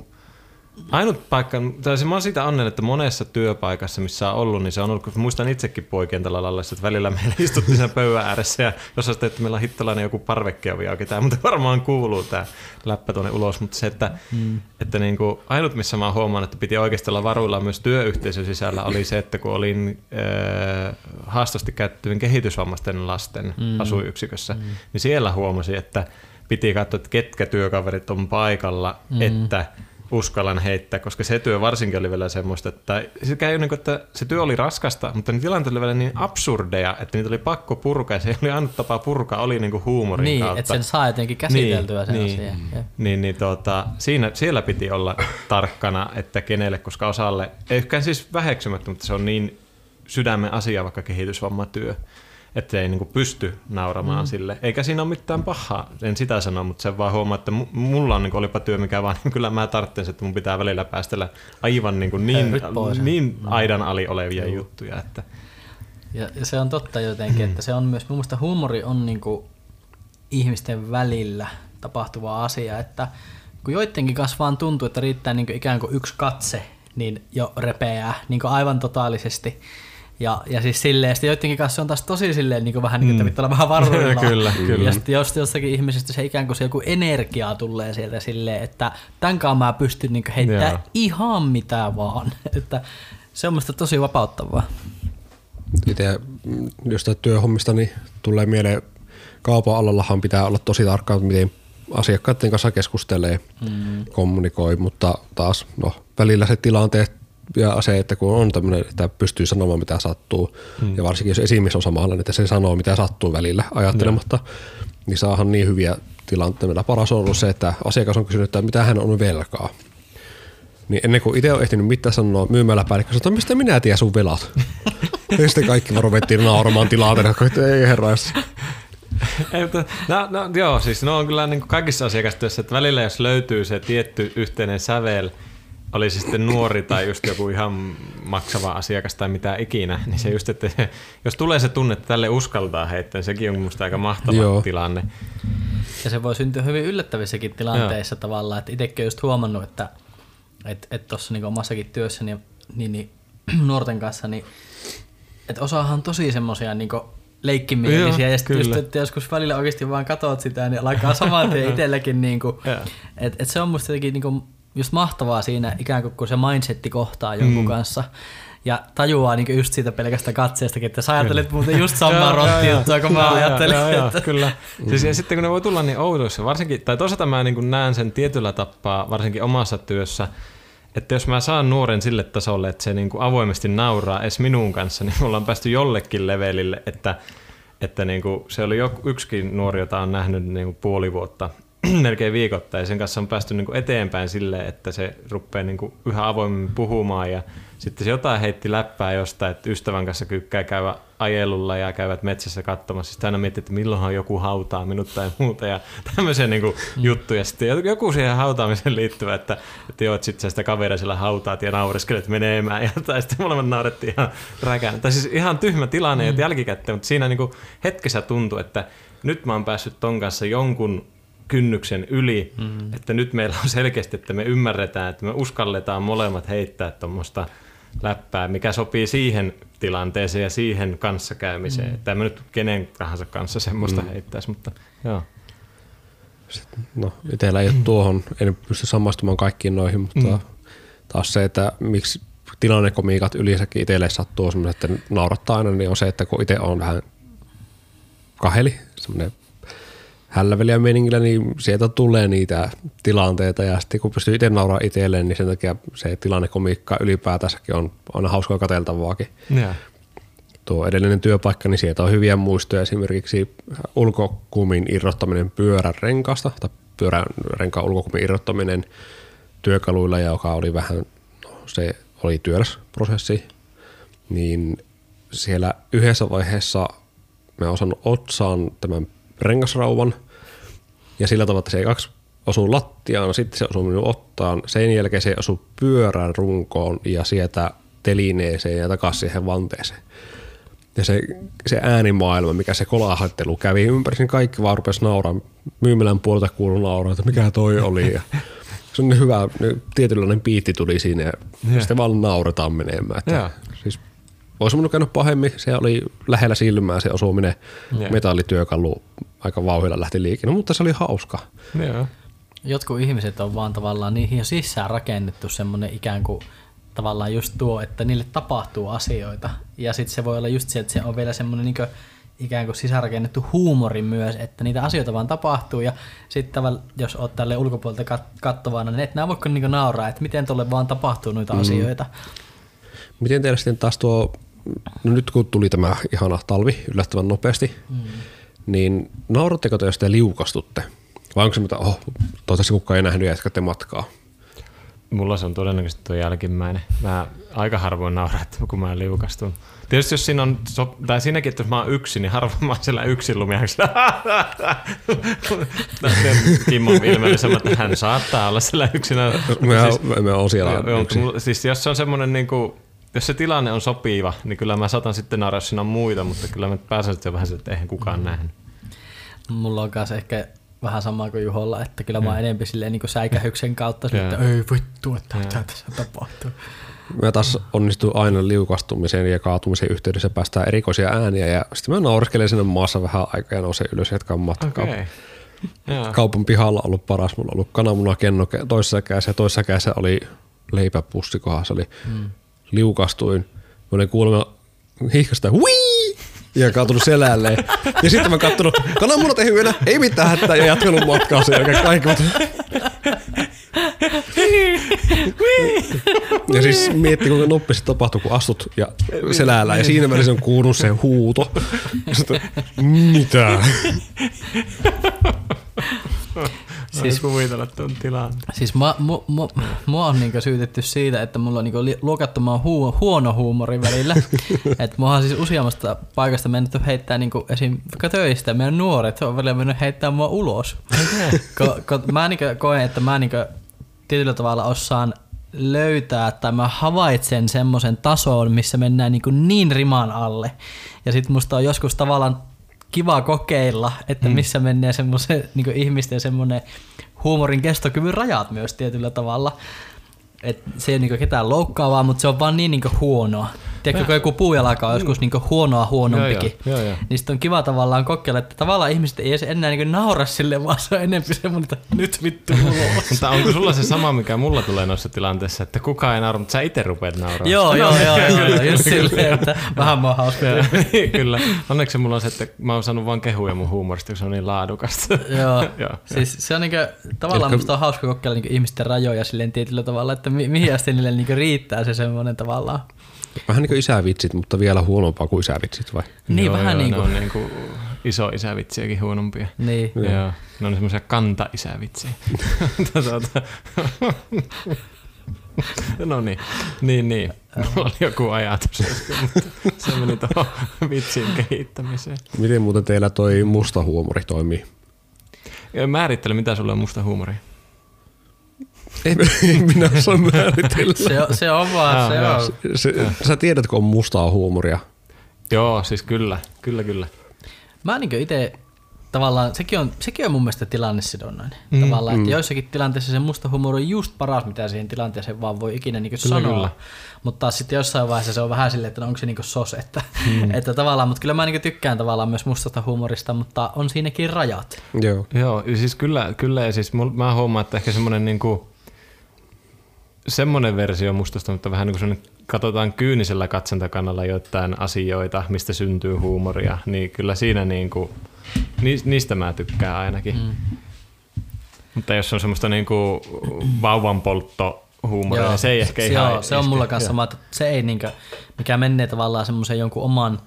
Ainut paikka, tai mä oon siitä onnen, että monessa työpaikassa, missä on ollut, niin se on ollut, kun muistan itsekin poikien tällä lailla, että välillä meillä istuttiin sen pöydän ääressä ja jos sitten, että meillä on hittalainen joku parvekkeovi auki, tämä mutta varmaan kuuluu tämä läppä tuonne ulos, mutta se, että, mm. että niin kuin, ainut missä mä oon huomannut, että piti oikeasti olla varuilla myös työyhteisön sisällä, oli se, että kun olin äh, haastosti käyttävien kehitysvammaisten lasten mm. asuyksikössä, mm. niin siellä huomasin, että piti katsoa, että ketkä työkaverit on paikalla, mm. että uskallan heittää, koska se työ varsinkin oli vielä semmoista, että se, käy niin kuin, että se työ oli raskasta, mutta ne tilanteet oli vielä niin absurdeja, että niitä oli pakko purkaa, ja se oli ainut tapa purkaa, oli niin kuin huumorin niin, kautta. että sen saa jotenkin käsiteltyä niin, sen niin, asian. Niin, niin tuota, siinä, siellä piti olla tarkkana, että kenelle, koska osalle, ehkä siis väheksymättä, mutta se on niin sydämen asia vaikka kehitysvammatyö, että ei niinku pysty nauramaan mm. sille. Eikä siinä ole mitään pahaa, en sitä sano, mutta se vaan huomaa, että mulla on niinku olipa työ mikä vaan, niin kyllä mä tarvitsen, että mun pitää välillä päästellä aivan niinku niin, niin mm. aidan ali olevia mm. juttuja. Että. Ja, ja se on totta jotenkin, että se on myös, mun mielestä huumori on niinku ihmisten välillä tapahtuva asia, että kun joidenkin kanssa vaan tuntuu, että riittää niinku ikään kuin yksi katse, niin jo repeää niin aivan totaalisesti. Ja, ja siis silleen, sitten joidenkin kanssa on taas tosi silleen niin kuin vähän niin kuin, että mm. pitää olla vähän varuilla. kyllä, kyllä. Ja sitten jos jostakin ihmisestä se ikään kuin se joku energiaa tulee sieltä silleen, että tämän kanssa mä pystyn niin heittämään Joo. ihan mitä vaan. että se on musta tosi vapauttavaa. Itse jostain työhommista niin tulee mieleen, kaupan alallahan pitää olla tosi tarkkaan, miten asiakkaiden kanssa keskustelee, mm. kommunikoi, mutta taas no, välillä se tilanteet ja se, että kun on tämmöinen, että pystyy sanomaan mitä sattuu, hmm. ja varsinkin jos esimies on samalla, että se sanoo mitä sattuu välillä ajattelematta, ja. niin saahan niin hyviä tilanteita. Paras on ollut se, että asiakas on kysynyt, että mitä hän on velkaa. Niin ennen kuin itse on ehtinyt mitään sanoa myymällä päällikkö, että mistä minä tiedän sun velat? ja sitten kaikki ruvettiin nauramaan tilanteena, että ei herra, ei, mutta, no, no, joo, siis no on kyllä niin kaikissa asiakastyössä, että välillä jos löytyy se tietty yhteinen sävel, oli se sitten nuori tai just joku ihan maksava asiakas tai mitä ikinä, niin se just, että jos tulee se tunne, että tälle uskaltaa heittää, niin sekin on minusta aika mahtava Joo. tilanne. Ja se voi syntyä hyvin yllättävissäkin tilanteissa Joo. tavallaan, että itsekin olen just huomannut, että tuossa että et niin omassakin työssä niin, niin, niin nuorten kanssa, niin että osahan tosi semmosia niinku leikkimielisiä Joo, ja sitten just, että joskus välillä oikeasti vaan katot sitä, niin alkaa saman tien itselläkin niinku, Joo. että et se on musta jotenkin niinku just mahtavaa siinä ikään kuin kun se mindsetti kohtaa jonkun mm. kanssa ja tajuaa niinku just siitä pelkästä katseestakin, että sä ajattelet muuten just samaa Joo, rotti joo, juttua, kun mä Joo, ajattelen. joo, joo, että- kyllä. Siis, ja sitten kun ne voi tulla niin oudoissa, varsinkin, tai toisaalta mä niin näen sen tietyllä tapaa, varsinkin omassa työssä, että jos mä saan nuoren sille tasolle, että se niin kuin avoimesti nauraa edes minun kanssa, niin me ollaan päästy jollekin levelille, että, että niin kuin se oli jo yksikin nuori, jota on nähnyt niin kuin puoli vuotta, melkein viikoittain, ja sen kanssa on päästy niin kuin eteenpäin silleen, että se rupeaa niin kuin yhä avoimemmin puhumaan, ja sitten se jotain heitti läppää jostain, että ystävän kanssa kykkää käydä ajelulla ja käyvät metsässä katsomassa. Sitten aina miettii, että milloinhan joku hautaa minut tai muuta ja tämmöisiä niin kuin juttuja. Sitten joku siihen hautaamiseen liittyvä, että, että joo, että sitten sitä kaveria siellä hautaat ja naureskelet menemään. Ja, tai sitten molemmat naurettiin ihan räkään. Tai siis ihan tyhmä tilanne mm. jälkikäteen, mutta siinä niin kuin hetkessä tuntui, että nyt mä oon päässyt ton kanssa jonkun kynnyksen yli, mm. että nyt meillä on selkeästi, että me ymmärretään, että me uskalletaan molemmat heittää tuommoista läppää, mikä sopii siihen tilanteeseen ja siihen kanssakäymiseen. Mm. Että en mä nyt kenen tahansa kanssa semmoista mm. heittäisi, mutta joo. No, itsellä ei ole tuohon, en pysty samastumaan kaikkiin noihin, mutta mm. taas se, että miksi tilannekomiikat yleensäkin itselle sattuu semmoiset, että naurattaa aina, niin on se, että kun itse on vähän kaheli, semmoinen hälläveliä meningillä, niin sieltä tulee niitä tilanteita ja sitten kun pystyy itse nauraa itselleen, niin sen takia se tilannekomiikka ylipäätänsäkin on aina hauskaa katseltavaakin. Yeah. Tuo edellinen työpaikka, niin sieltä on hyviä muistoja, esimerkiksi ulkokumin irrottaminen pyörän renkaasta, tai pyörän renkaan ulkokumin irrottaminen työkaluilla, joka oli vähän, no, se oli työläs prosessi, niin siellä yhdessä vaiheessa mä osannut otsaan tämän rengasrauvan, ja sillä tavalla, että se kaksi osuu lattiaan, sitten se osuu minun ottaan, sen jälkeen se osuu pyörän runkoon ja sieltä telineeseen ja takaisin siihen vanteeseen. Ja se, se äänimaailma, mikä se kolahattelu kävi ympäri, niin kaikki vaan rupesi nauraa. Myymälän puolelta kuului nauraa, että mikä toi oli. Ja se on niin hyvä, tietynlainen piitti tuli siinä ja Joo. sitten vaan nauretaan menemään. Että siis olisi minun käynyt pahemmin, se oli lähellä silmää se osuminen, Joo. metallityökalu aika vauhdilla lähti liikkeelle, mutta se oli hauska. Joo. Jotkut ihmiset on vaan tavallaan niihin jo sisään rakennettu semmoinen ikään kuin tavallaan just tuo, että niille tapahtuu asioita. Ja sitten se voi olla just se, että se on vielä semmoinen niin ikään kuin sisäänrakennettu huumori myös, että niitä asioita vaan tapahtuu ja sitten jos oot tälle ulkopuolelta kat- kattovana, niin et nää voiko niinku nauraa, että miten tuolle vaan tapahtuu noita mm. asioita. Miten teillä sitten taas tuo, no nyt kun tuli tämä ihana talvi yllättävän nopeasti, mm. niin nauratteko te, jos te liukastutte? Vai onko se, että oh, toivottavasti kukaan ei nähnyt ja jatkatte matkaa? Mulla se on todennäköisesti tuo jälkimmäinen. Mä aika harvoin nauran, että kun mä liukastun. Tietysti jos siinä on, tai siinäkin, että jos mä oon yksin, niin harvoin mä oon siellä yksin lumiaksella. Kimmo ilmeellisemmät, että hän saattaa olla siellä yksinä. Me, Siis- siis, me on siellä yksin. mulla- siis jos se on semmoinen niin kuin, jos se tilanne on sopiva, niin kyllä mä saatan sitten siinä on muita, mutta kyllä mä pääsen sitten vähän, että eihän kukaan mm. nähnyt. Mulla on kanssa ehkä vähän sama kuin Juholla, että kyllä mä oon enemmän silleen niin säikähyksen kautta, sille, että ei vittu, että mitä tässä tapahtuu. Mä taas onnistuin aina liukastumisen ja kaatumisen yhteydessä päästään erikoisia ääniä ja sitten mä naureskelen sinne maassa vähän aikaa ja nousen ylös ja jatkan matkaa. Joo. Kaupan pihalla on ollut paras, mulla on ollut kananmuna kenno ke- toisessa kädessä ja toisessa kädessä oli leipäpussi kohdassa, oli mm. Liukastuin. Mä olin kuulemma hihkasta hui ja kaatunut selälleen. Ja sitten mä kattonut, kananmunat ei hyvänä, ei mitään hätää ja jatkanut matkaa sen jälkeen kaikki. Ja siis miettii, kuinka nopeasti tapahtuu, kun astut ja selällä ja siinä välissä on kuulunut se huuto. Sitten, mitä? Siis kuvitella tuon tilan. Siis mua, mua, mua, mua on niinku syytetty siitä, että mulla on niinku mua hu- huono huumori välillä. että mua on siis useammasta paikasta mennyt heittää niinku esim. vaikka töistä. Meidän nuoret on välillä mennyt heittää mua ulos. ko, ko, mä niinku koen, että mä niinku tietyllä tavalla osaan löytää tai mä havaitsen semmoisen tason, missä mennään niinku niin riman alle. Ja sit musta on joskus tavallaan kiva kokeilla, että missä menee semmoisen niin ihmisten semmoinen huumorin kestokyvyn rajat myös tietyllä tavalla. että se ei ole niinku ketään loukkaavaa, mutta se on vaan niin niinku huonoa. Tiedätkö, kun joku puujalaka on joskus niinku huonoa huonompikin. Joo, joo, joo. Niin sit on kiva tavallaan kokeilla, että tavallaan ihmiset ei edes enää niinku naura sille, vaan se on enemmän semmoinen, että nyt vittu ulos. Mutta onko sulla se sama, mikä mulla tulee noissa tilanteessa, että kukaan ei naura, mutta sä itse rupeat nauraa? joo, joo, joo, joo, joo, just silleen, että vähän hauska. Niin, Kyllä. Onneksi mulla on se, että mä oon saanut vaan kehuja mun huumorista, kun se on niin laadukasta. Joo, Joo, siis se on niinku, tavallaan musta on hauska kokeilla niinku ihmisten rajoja silleen tietyllä tavalla, että mi- mihin asti niille niinku riittää se semmoinen tavallaan. Vähän niin kuin isävitsit, mutta vielä huonompaa kuin isävitsit vai? Niin joo, vähän joo, niinku, Ne on niinku iso isävitsiäkin huonompia. niin. Joo. Ne on semmoisia kanta-isävitsiä. tuota. no niin, niin, niin. Mulla oli joku ajatus äsken, mutta se meni tuohon vitsin kehittämiseen. Miten muuten teillä toi musta huumori toimii? Määrittele, mitä sulle on musta huumori. Minä osaa määritellä. Se, on, se on vaan, Aa, se on. Se, sä tiedät, kun on mustaa huumoria. Joo, siis kyllä, kyllä, kyllä. Mä niin itse tavallaan, sekin on, sekin on mun mielestä tilannesidonnainen. Mm, tavallaan, että joissakin tilanteissa se musta humori on just paras, mitä siihen tilanteeseen vaan voi ikinä niin Kyllä, sanoa. kyllä. Mutta taas sitten jossain vaiheessa se on vähän silleen, että no onko se niin sos, että, mm. että tavallaan, mutta kyllä mä niin tykkään tavallaan myös mustasta humorista, mutta on siinäkin rajat. Joo. Joo, siis kyllä, kyllä ja siis mä huomaan, että ehkä semmoinen niinku, semmoinen versio mustasta, mutta vähän niin kuin katsotaan kyynisellä katsantakannalla jotain asioita, mistä syntyy huumoria, niin kyllä siinä niinku, ni, niistä mä tykkään ainakin. Mm. Mutta jos on semmoista niinku vauvan poltto huumoria, niin se ei ehkä se, ihan joo, se on mulla kanssa Joo. sama, että se ei niinkö, mikä menee tavallaan semmoisen jonkun oman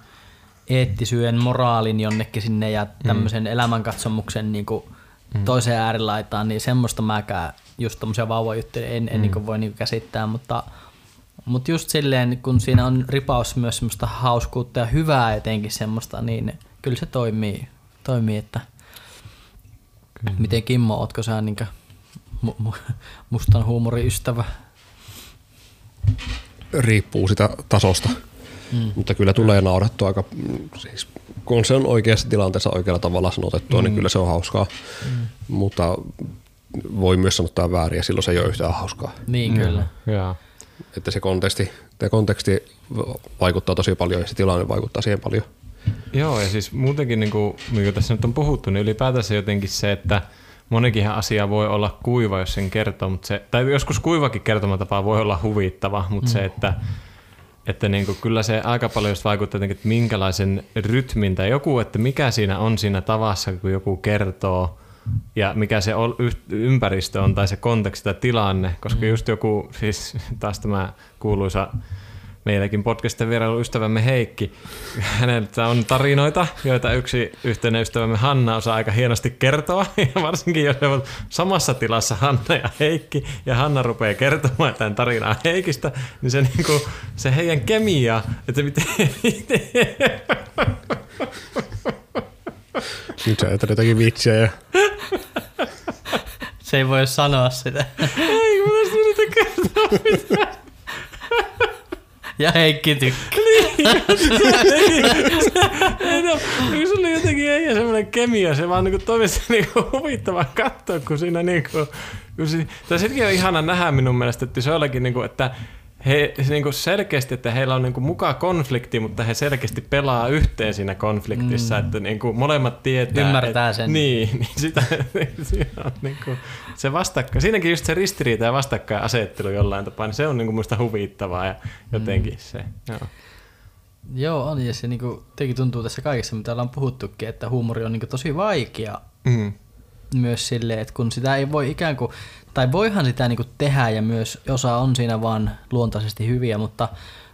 eettisyyden, moraalin jonnekin sinne ja tämmöisen mm. elämänkatsomuksen niinku mm. toiseen äärilaitaan, niin semmoista mäkään just tommosia vauvajuttuja en, en mm. niinku voi niinku käsittää, mutta mutta just silleen, kun siinä on ripaus myös semmoista hauskuutta ja hyvää etenkin semmoista, niin kyllä se toimii, toimii että kyllä. miten Kimmo, ootko sä niinkö mu- mu- mustan huumorin ystävä? Riippuu sitä tasosta. Mm. Mutta kyllä tulee naurettua aika, siis kun se on oikeassa tilanteessa oikealla tavalla sanotettua, mm. niin kyllä se on hauskaa. Mm. Mutta voi myös sanottaa väärin ja silloin se ei ole yhtään hauskaa. Niin kyllä. Joo. Että se konteksti, se konteksti vaikuttaa tosi paljon ja se tilanne vaikuttaa siihen paljon. Joo, ja siis muutenkin, niin kuin, niin kuin tässä nyt on puhuttu, niin ylipäätänsä jotenkin se, että monikinhan asia voi olla kuiva, jos sen kertoo, mutta se, tai joskus kuivakin kertomatapa voi olla huvittava, mutta mm. se, että, että niin kuin, kyllä se aika paljon just vaikuttaa jotenkin, että minkälaisen rytmin tai joku, että mikä siinä on siinä tavassa, kun joku kertoo, ja mikä se ympäristö on tai se konteksti tai tilanne, koska mm. just joku, siis taas tämä kuuluisa meilläkin podcastin vierailu ystävämme Heikki. Häneltä on tarinoita, joita yksi yhteinen ystävämme Hanna osaa aika hienosti kertoa. Ja varsinkin jos he ovat samassa tilassa Hanna ja Heikki, ja Hanna rupeaa kertomaan tämän tarinaa Heikistä, niin se, niinku, se heidän kemia, että miten, miten Nyt sä jätät jotakin vitsiä ja Se ei voi sanoa sitä. ei, kun mä tästä yritän kertoa mitään. Ja Heikki tykkää. Ei no, se oli jotenkin ei semmoinen kemia, se vaan niinku toimi se niinku huvittava katsoa, kun siinä niinku, kun se, tai sekin on ihana nähdä minun mielestä, että se jollakin niinku, että he se niinku selkeästi, että heillä on niinku mukaan konflikti, mutta he selkeästi pelaa yhteen siinä konfliktissa, mm. että niinku molemmat tietää. Ymmärtää et, sen. Niin, niin sitä, on niinku, se vastakkain, siinäkin just se ristiriita ja vastakkainasettelu jollain tapaa, niin se on niinku musta huvittavaa ja jotenkin mm. se, joo. Joo, on ja se niinku, tekin tuntuu tässä kaikessa, mitä ollaan puhuttukin, että huumori on niinku tosi vaikea Mm. myös silleen, että kun sitä ei voi ikään kuin, tai voihan sitä niinku tehdä ja myös osa on siinä vaan luontaisesti hyviä, mutta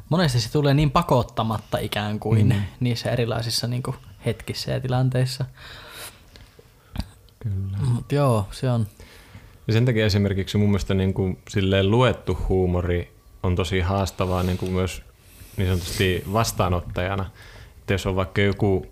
monesti se tulee niin pakottamatta ikään kuin mm. niissä erilaisissa niinku hetkissä ja tilanteissa. Kyllä. Mut joo, se on. Ja sen takia esimerkiksi mun mielestä niin kuin silleen luettu huumori on tosi haastavaa niin kuin myös niin sanotusti vastaanottajana. Että jos on vaikka joku,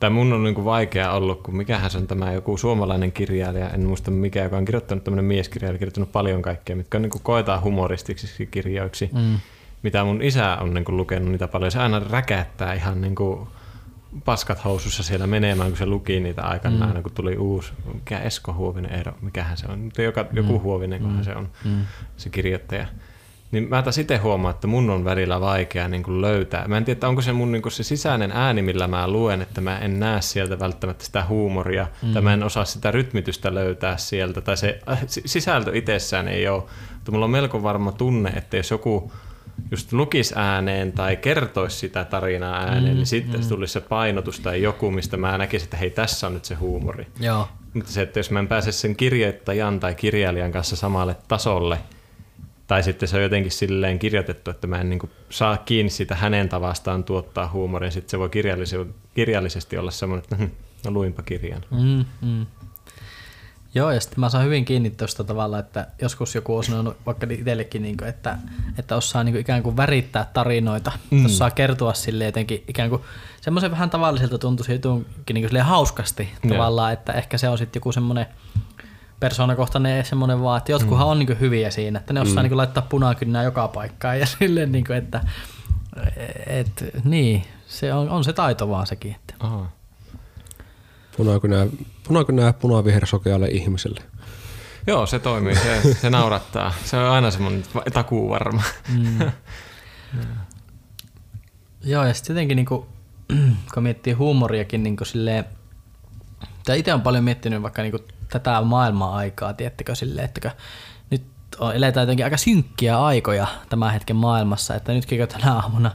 tai mun on niin kuin vaikea ollut, kun mikähän se on tämä joku suomalainen kirjailija, en muista mikä, joka on kirjoittanut tämmöinen mieskirjailija, kirjoittanut paljon kaikkea, mitkä on niin kuin koetaan humoristisiksi kirjoiksi. Mm. Mitä mun isä on niin kuin lukenut niitä paljon, se aina räkättää ihan niin kuin paskat housussa siellä menemään, kun se luki niitä aikanaan, mm. kun tuli uusi, mikä Esko Huovinen, Eero, mikähän se on, joka, joku Mm. Huovinen, kunhan Mm. se on Mm. se kirjoittaja. Niin mä taas itse huomaan, että mun on välillä vaikea niin kuin löytää. Mä en tiedä, että onko se mun niin kuin se sisäinen ääni, millä mä luen, että mä en näe sieltä välttämättä sitä huumoria, mm. tai mä en osaa sitä rytmitystä löytää sieltä, tai se äh, si- sisältö itsessään ei ole. Mutta mulla on melko varma tunne, että jos joku just lukisi ääneen tai kertoisi sitä tarinaa ääneen, mm, niin sitten mm. tulisi se painotus tai joku, mistä mä näkisin, että hei, tässä on nyt se huumori. Joo. Mutta se, että jos mä en pääse sen kirjoittajan tai kirjailijan kanssa samalle tasolle, tai sitten se on jotenkin silleen kirjoitettu, että mä en niin saa kiinni siitä hänen tavastaan tuottaa huumoria, sitten se voi kirjallisesti, kirjallisesti olla semmoinen, että no luinpa kirjan. Mm, mm. Joo, ja sitten mä saan hyvin kiinni tuosta tavalla, että joskus joku on sanonut vaikka itsellekin, niin kuin, että, että osaa niin kuin ikään kuin värittää tarinoita, mm. osaa kertoa sille jotenkin ikään kuin semmoisen vähän tavalliselta tuntuisi jutunkin niin kuin hauskasti tavallaan, että ehkä se on sitten joku semmoinen persoonakohtainen semmoinen vaan, että jotkuhan on niin kuin hyviä siinä, että ne osaa niin kuin laittaa punakynnää joka paikkaan ja silleen, niin kuin, että et, niin, se on, on se taito vaan sekin. Että. Aha. Punakynä, punakynä punavihersokealle ihmiselle. Joo, se toimii, se, se naurattaa. Se on aina semmoinen takuu varma. Mm. Joo, ja sitten jotenkin niinku, kun miettii huumoriakin niinku silleen, tai itse on paljon miettinyt vaikka niinku tätä maailman-aikaa, tiettekö silleen, että nyt on, eletään jotenkin aika synkkiä aikoja tämän hetken maailmassa, että nytkin kun tänä aamuna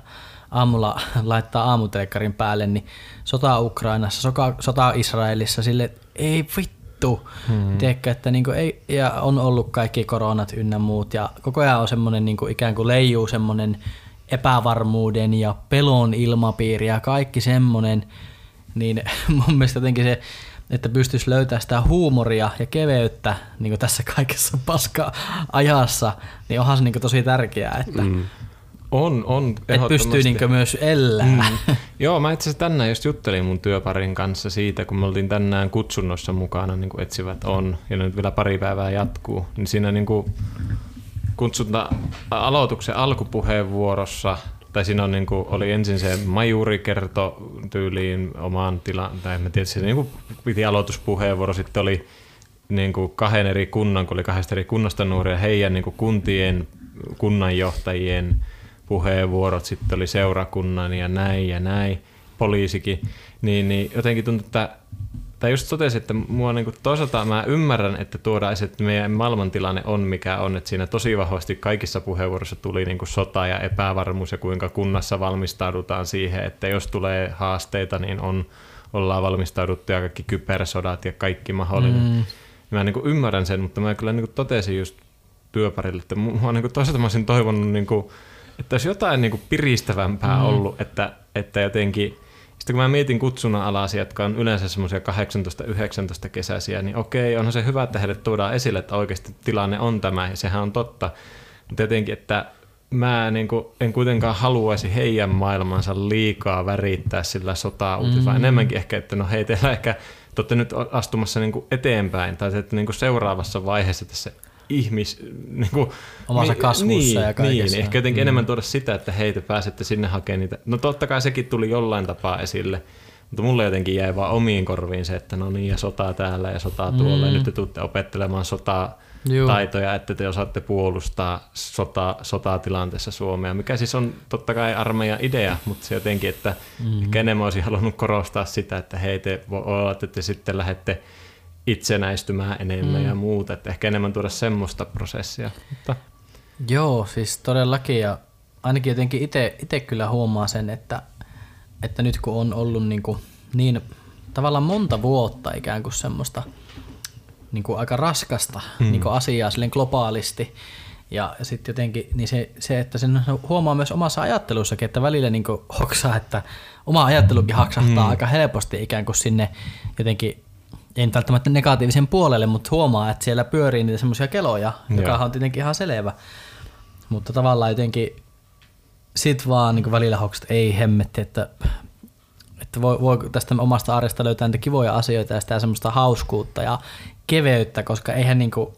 aamulla laittaa aamutelekkarin päälle, niin sota Ukrainassa, sota, sota Israelissa, sille ei vittu, hmm. tiedätkö, että niinku ei, ja on ollut kaikki koronat ynnä muut, ja koko ajan on semmoinen niinku ikään kuin leijuu semmoinen epävarmuuden ja pelon ilmapiiri ja kaikki semmoinen, niin mun mielestä jotenkin se, että pystyisi löytämään sitä huumoria ja keveyttä niin kuin tässä kaikessa paska-ajassa, niin onhan se niin kuin tosi tärkeää, että mm. On, on et pystyy niin kuin myös elää. Mm. Joo, mä itse asiassa tänään just juttelin mun työparin kanssa siitä, kun me oltiin tänään kutsunnossa mukana, niin kuin etsivät on, ja nyt vielä pari päivää jatkuu, niin siinä niin kuin kutsunta aloituksen alkupuheenvuorossa, tai siinä on niin kuin, oli ensin se majuri kerto tyyliin omaan tilaan, tai en tiedä, se niin kuin piti aloituspuheenvuoro, sitten oli niin kuin kahden eri kunnan, kun oli kahdesta eri kunnasta nuoria, heidän niin kuin kuntien kunnanjohtajien puheenvuorot, sitten oli seurakunnan ja näin ja näin, poliisikin, niin, niin jotenkin tuntui, että tai just totesin, että mua niin kuin, toisaalta mä ymmärrän, että tuodaan että meidän maailmantilanne on mikä on, että siinä tosi vahvasti kaikissa puheenvuoroissa tuli niin kuin sota ja epävarmuus ja kuinka kunnassa valmistaudutaan siihen, että jos tulee haasteita, niin on, ollaan valmistauduttu ja kaikki kybersodat ja kaikki mahdollinen. Mm. Mä niin kuin ymmärrän sen, mutta mä kyllä niin kuin totesin just työparille, että mua niin kuin, toisaalta mä olisin toivonut, niin kuin, että olisi jotain niin kuin piristävämpää mm. ollut, että, että jotenkin sitten kun mä mietin kutsunnan alaisia, jotka on yleensä semmoisia 18-19 kesäisiä, niin okei, onhan se hyvä, että heille tuodaan esille, että oikeasti tilanne on tämä, ja sehän on totta. Mutta jotenkin, että mä niin kuin, en kuitenkaan haluaisi heidän maailmansa liikaa värittää sillä sota mm. vaan enemmänkin ehkä, että no hei, teillä ehkä te olette nyt astumassa niin kuin eteenpäin, tai että niin kuin seuraavassa vaiheessa tässä ihmis... Niin kuin, Omassa kasvussa niin, ja kaikessa. Niin, ehkä jotenkin mm. enemmän tuoda sitä, että hei, te pääsette sinne hakemaan niitä. No totta kai sekin tuli jollain tapaa esille, mutta mulle jotenkin jäi vaan omiin korviin se, että no niin, ja sotaa täällä ja sotaa tuolla, mm. ja nyt te tuutte opettelemaan sotaa Juu. taitoja, että te osaatte puolustaa sota, sotatilanteessa Suomea, mikä siis on totta kai armeijan idea, mutta se jotenkin, että mm. ehkä enemmän olisin halunnut korostaa sitä, että hei, te että te sitten lähdette itsenäistymään enemmän mm. ja muuta, että ehkä enemmän tuoda semmoista prosessia. Mutta... Joo, siis todellakin ja ainakin jotenkin itse kyllä huomaa sen, että, että nyt kun on ollut niin, kuin niin tavallaan monta vuotta ikään kuin semmoista niin kuin aika raskasta mm. niin kuin asiaa silleen globaalisti, ja sitten jotenkin niin se, se, että sen huomaa myös omassa ajattelussakin, että välillä niin hoksaa, että oma ajattelukin haksahtaa mm. aika helposti ikään kuin sinne jotenkin ei välttämättä negatiivisen puolelle, mutta huomaa, että siellä pyörii niitä semmoisia keloja, joka on tietenkin ihan selvä. Mutta tavallaan jotenkin sit vaan niin välillä hoksat, ei hemmetti, että, että voi, voi tästä omasta arjesta löytää niitä kivoja asioita ja sitä semmoista hauskuutta ja keveyttä, koska eihän niin kuin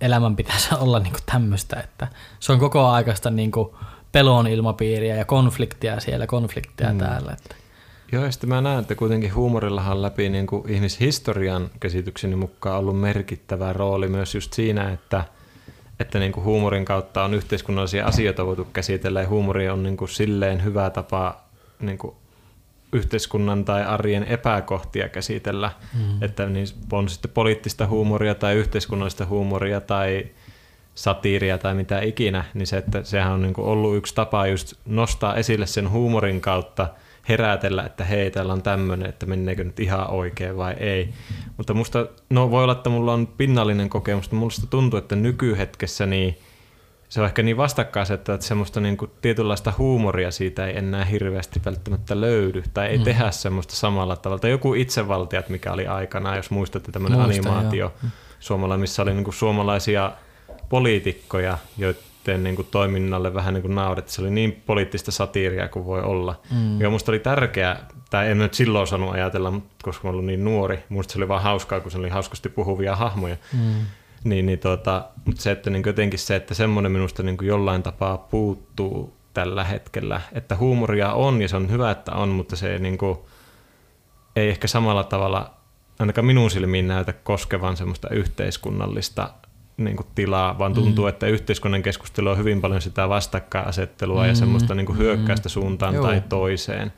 elämän pitäisi olla niin kuin tämmöistä, että se on koko aikaista niin kuin pelon ilmapiiriä ja konfliktia siellä, konfliktia mm. täällä. Että. Joo, ja sitten mä näen, että kuitenkin huumorillahan läpi niin kuin ihmishistorian käsitykseni mukaan ollut merkittävä rooli myös just siinä, että, että niin kuin huumorin kautta on yhteiskunnallisia asioita voitu käsitellä ja huumori on niin kuin silleen hyvä tapa niin kuin yhteiskunnan tai arjen epäkohtia käsitellä, mm. että niin on sitten poliittista huumoria tai yhteiskunnallista huumoria tai satiiria tai mitä ikinä, niin se, että sehän on niin kuin ollut yksi tapa just nostaa esille sen huumorin kautta – herätellä, että hei, täällä on tämmöinen, että menneekö nyt ihan oikein vai ei. Mutta musta, no voi olla, että mulla on pinnallinen kokemus, mutta musta tuntuu, että nykyhetkessä niin se on ehkä niin vastakkaiset, että semmoista niin kuin tietynlaista huumoria siitä ei enää hirveästi välttämättä löydy, tai ei mm. tehdä semmoista samalla tavalla. Tai joku itsevaltiat, mikä oli aikana, jos muistatte tämmöinen Muista, animaatio jo. suomalainen, missä oli niin kuin suomalaisia poliitikkoja, joita niin kuin toiminnalle vähän niin kuin naurettiin. Se oli niin poliittista satiiria kuin voi olla. Mm. Ja musta oli tärkeää, tai en nyt silloin osannut ajatella, koska mä ollut niin nuori. Musta se oli vaan hauskaa, kun se oli hauskasti puhuvia hahmoja. Mm. Niin, niin tota, mutta se, että niin jotenkin se, että semmoinen minusta niin kuin jollain tapaa puuttuu tällä hetkellä. Että huumoria on ja se on hyvä, että on, mutta se niin kuin, ei ehkä samalla tavalla ainakaan minun silmiin näytä koskevan semmoista yhteiskunnallista niin kuin tilaa, vaan tuntuu, mm. että yhteiskunnan keskustelu on hyvin paljon sitä vastakkainasettelua mm. ja semmoista niin kuin hyökkäystä mm. suuntaan Joo. tai toiseen.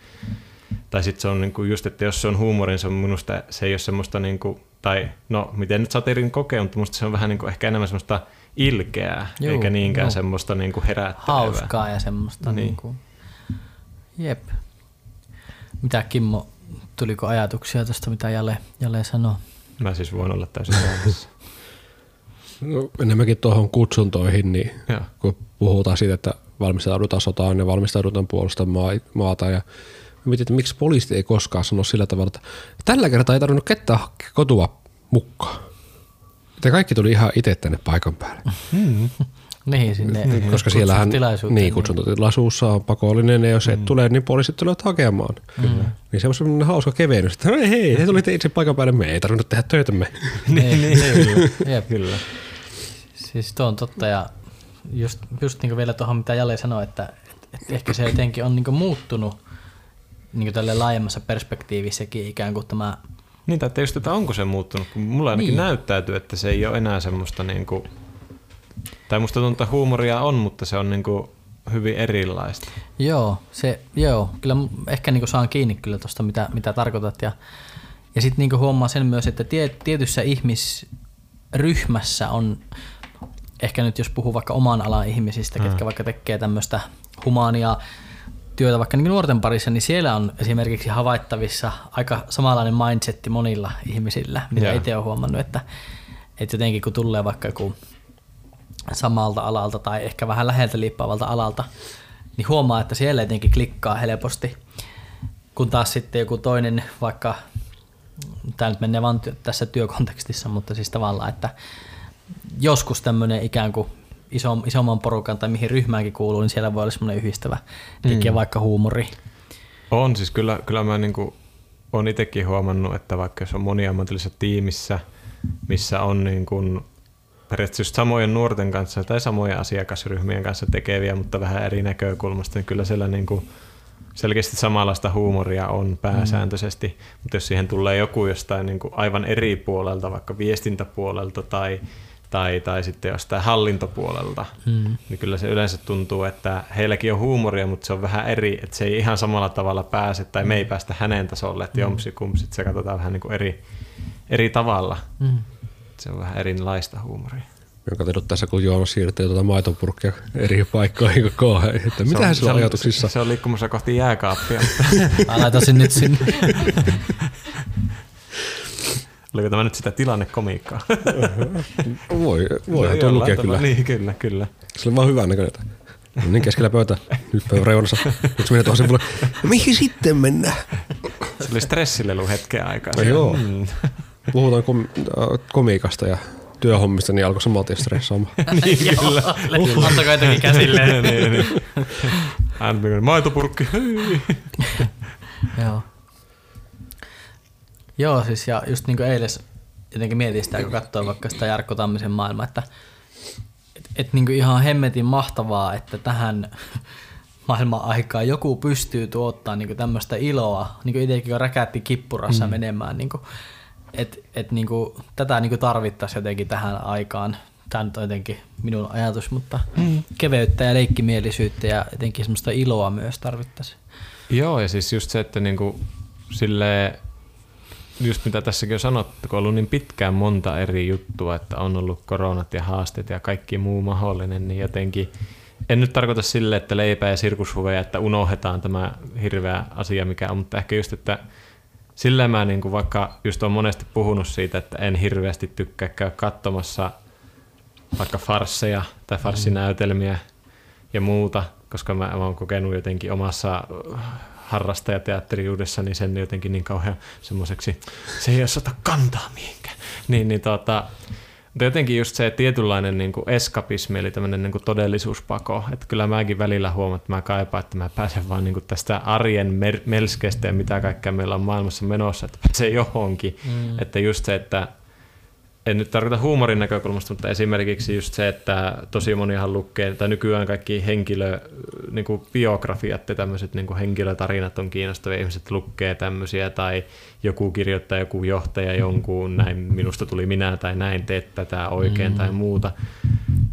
Tai sitten se on niin kuin just, että jos se on huumorin, se on minusta, se ei ole semmoista, niin kuin, tai no miten nyt satirin kokee, mutta minusta se on vähän niin kuin ehkä enemmän semmoista ilkeää, Joo, eikä niinkään jo. semmoista niin kuin herättävää. Hauskaa ja semmoista. Niin. Niin kuin, jep. Mitä Kimmo, tuliko ajatuksia tästä, mitä Jale, Jale sanoo? Mä siis voin olla täysin väärässä. No, enemmänkin tuohon kutsuntoihin, niin ja. kun puhutaan siitä, että valmistaudutaan sotaan ja valmistaudutaan puolustamaan maata ja mietin, että miksi poliisi ei koskaan sano sillä tavalla, että tällä kertaa ei tarvinnut ketään kotua mukaan. Että kaikki tuli ihan itse tänne paikan päälle. Hmm. niin, sinne niin, Koska siellähän niin, kutsuntotilaisuus on pakollinen ja jos mm. et tule, niin poliisit tulevat hakemaan. Kyllä. Niin se on semmoinen hauska kevennys, että hei, hei, he tulitte itse paikan päälle, me ei tarvinnut tehdä töitämme. niin, niin, kyllä. kyllä. Siis tuo on totta ja just, just niin vielä tuohon mitä Jale sanoi, että, että ehkä se jotenkin on niin muuttunut niin tälle laajemmassa perspektiivissäkin ikään kuin tämä... Niin, tai just, että onko se muuttunut, kun mulla ainakin niin. näyttäytyy, että se ei ole enää semmoista niin kuin, tai musta tuntuu, että huumoria on, mutta se on niin kuin hyvin erilaista. Joo, se, joo kyllä ehkä niin saan kiinni kyllä tuosta, mitä, mitä tarkoitat. Ja, ja sitten niin huomaa sen myös, että tie, tietyssä ihmisryhmässä on ehkä nyt jos puhuu vaikka oman alan ihmisistä, hmm. ketkä vaikka tekee tämmöistä humaania työtä vaikka niin nuorten parissa, niin siellä on esimerkiksi havaittavissa aika samanlainen mindsetti monilla ihmisillä, mitä yeah. itse olen huomannut, että, että jotenkin kun tulee vaikka joku samalta alalta tai ehkä vähän läheltä liippaavalta alalta, niin huomaa, että siellä jotenkin klikkaa helposti, kun taas sitten joku toinen vaikka, tämä nyt menee vain tässä työkontekstissa, mutta siis tavallaan, että joskus tämmöinen ikään kuin iso, isomman porukan tai mihin ryhmäänkin kuuluu, niin siellä voi olla semmoinen yhdistävä tekijä, mm. vaikka huumori. On, siis kyllä, kyllä mä niin kuin olen itsekin huomannut, että vaikka jos on moniammatillisessa tiimissä, missä on niin kuin periaatteessa just samojen nuorten kanssa tai samojen asiakasryhmien kanssa tekeviä, mutta vähän eri näkökulmasta, niin kyllä siellä niin kuin selkeästi samanlaista huumoria on pääsääntöisesti, mm. mutta jos siihen tulee joku jostain niin kuin aivan eri puolelta, vaikka viestintäpuolelta tai tai, tai sitten jostain hallintopuolelta, mm. niin kyllä se yleensä tuntuu, että heilläkin on huumoria, mutta se on vähän eri, että se ei ihan samalla tavalla pääse, tai me ei päästä hänen tasolle, että mm. jomsi kumsit, se katsotaan vähän niin kuin eri, eri tavalla. Mm. Se on vähän erilaista huumoria. Mä katsonut tässä, kun Joonas siirtyi tuota maitopurkkia eri paikkoihin ajan. Että mitä hän on ajatuksissa? Se, se on liikkumassa kohti jääkaappia. Mä laitoisin nyt sinne. Oliko tämä nyt sitä tilannekomiikkaa? voi, voi tuo lukea kyllä. Niin, kyllä, kyllä. Se on vaan hyvä näköinen. No niin keskellä pöytä, nyt pöydän reunassa. Nyt se menee tuohon sivulle. No mihin sitten mennään? Se oli stressilelu hetken aikaa. No joo. Mm. Puhutaan kom- äh, komiikasta ja työhommista, niin alkoi samalta tien stressaamaan. niin, kyllä. Antakaa jotenkin käsille. niin, niin. Hän maitopurkki. Joo. Joo, siis ja just niin kuin eiles jotenkin mietin sitä, kun katsoi vaikka sitä Jarkko Tammisen maailmaa, että et, et niin kuin ihan hemmetin mahtavaa, että tähän maailman aikaa joku pystyy tuottaa niin tämmöistä iloa, niin kuin itsekin on räkätti kippurassa mm. menemään, niin että et, niin tätä niin tarvittaisiin jotenkin tähän aikaan. Tämä nyt on jotenkin minun ajatus, mutta mm. keveyttä ja leikkimielisyyttä ja jotenkin semmoista iloa myös tarvittaisiin. Joo, ja siis just se, että niinku, sille just mitä tässäkin on sanottu, kun on ollut niin pitkään monta eri juttua, että on ollut koronat ja haasteet ja kaikki muu mahdollinen, niin jotenkin en nyt tarkoita sille, että leipää ja sirkushuveja, että unohdetaan tämä hirveä asia, mikä on, mutta ehkä just, että sillä mä niin kuin vaikka just on monesti puhunut siitä, että en hirveästi tykkää käydä katsomassa vaikka farsseja tai farssinäytelmiä ja muuta, koska mä, mä oon kokenut jotenkin omassa harrastajateatteriudessa, niin sen jotenkin niin kauhean semmoiseksi, se ei osata kantaa mihinkään. Niin, niin tota, mutta jotenkin just se tietynlainen niin kuin eskapismi, eli tämmöinen niin kuin todellisuuspako, että kyllä mäkin välillä huomaan, että mä kaipaan, että mä pääsen vaan niin kuin tästä arjen mer- melskestä ja mitä kaikkea meillä on maailmassa menossa, että pääsee johonkin. Mm. Että just se, että en nyt tarkoita huumorin näkökulmasta, mutta esimerkiksi just se, että tosi monihan lukee, tai nykyään kaikki henkilö, niin kuin biografiat ja tämmöiset niin kuin henkilötarinat on kiinnostavia, ihmiset lukee tämmöisiä, tai joku kirjoittaa, joku johtaja jonkun, näin minusta tuli minä, tai näin teet tätä oikein, mm. tai muuta.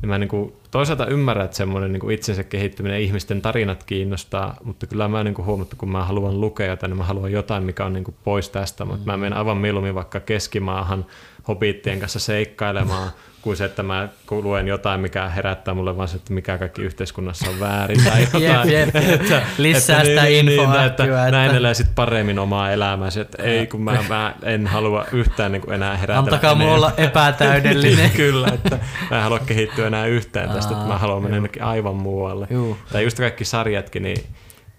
Ja mä niin kuin, toisaalta ymmärrän, että semmoinen niin kuin itsensä kehittyminen, ihmisten tarinat kiinnostaa, mutta kyllä mä niin huomattu, kun mä haluan lukea jotain, niin mä haluan jotain, mikä on niin kuin pois tästä, mutta mm. mä menen aivan mieluummin vaikka keskimaahan, hobittien kanssa seikkailemaan, kuin se, että mä luen jotain, mikä herättää mulle vaan se, että mikä kaikki yhteiskunnassa on väärin tai jotain. jep, jep. Että, Lisää että, sitä niin, infoa. Niin, että, että näin elää sit paremmin omaa elämääsi, että ei kun mä, mä en halua yhtään niin kuin enää herätellä. Antakaa mulla olla epätäydellinen. Kyllä, että mä en halua kehittyä enää yhtään tästä, että mä haluan mennä jonnekin aivan muualle. Juu. Tai just kaikki sarjatkin, niin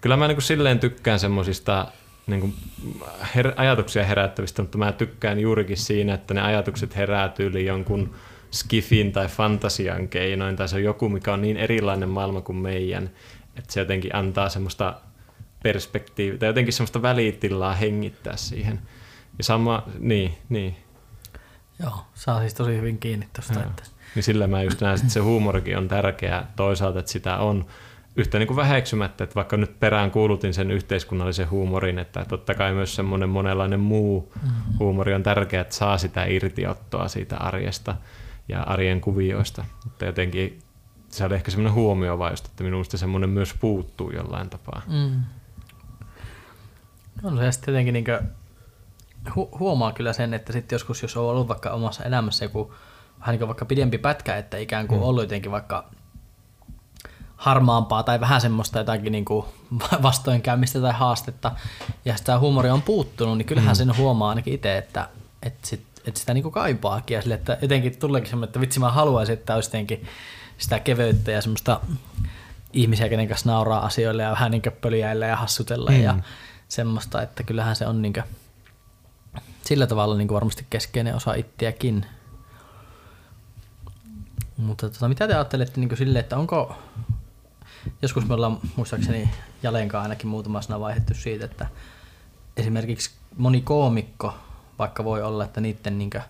kyllä mä niin kuin silleen tykkään semmosista niin kuin her- ajatuksia herättävistä, mutta mä tykkään juurikin siinä, että ne ajatukset herää tyyli jonkun skifin tai fantasian keinoin, tai se on joku, mikä on niin erilainen maailma kuin meidän, että se jotenkin antaa semmoista perspektiiviä, tai jotenkin semmoista välitilaa hengittää siihen. Ja sama, niin, niin. Joo, saa siis tosi hyvin kiinni tuosta. Että... Niin sillä mä just näen, että se huumorikin on tärkeää toisaalta, että sitä on, yhtä niin kuin väheksymättä, että vaikka nyt perään kuulutin sen yhteiskunnallisen huumorin, että totta kai myös semmoinen monenlainen muu mm-hmm. huumori on tärkeää, että saa sitä irtiottoa siitä arjesta ja arjen kuvioista, mutta jotenkin se oli ehkä semmoinen huomio vai just, että minusta semmoinen myös puuttuu jollain tapaa. Mm. On se sitten jotenkin niin hu- huomaa kyllä sen, että sitten joskus jos on ollut vaikka omassa elämässä joku vähän niin kuin vaikka pidempi pätkä, että ikään kuin mm. ollut jotenkin vaikka harmaampaa tai vähän semmoista jotakin niin kuin vastoinkäymistä tai haastetta, ja sitä huumori on puuttunut, niin kyllähän mm. sen huomaa ainakin itse, että, että, sit, että sitä niin kuin kaipaakin, ja sille, että jotenkin tuleekin semmoinen, että vitsi mä haluaisin, että olisi jotenkin sitä keveyttä ja semmoista ihmisiä, kenen kanssa nauraa asioille ja vähän niin pöljäillä ja hassutella mm. ja semmoista, että kyllähän se on niin kuin, sillä tavalla niin varmasti keskeinen osa itseäkin. Mutta tota, mitä te ajattelette niin sille, että onko, joskus me ollaan muistaakseni Jalenkaan ainakin muutama sana vaihdettu siitä, että esimerkiksi moni koomikko, vaikka voi olla, että niiden niinkö,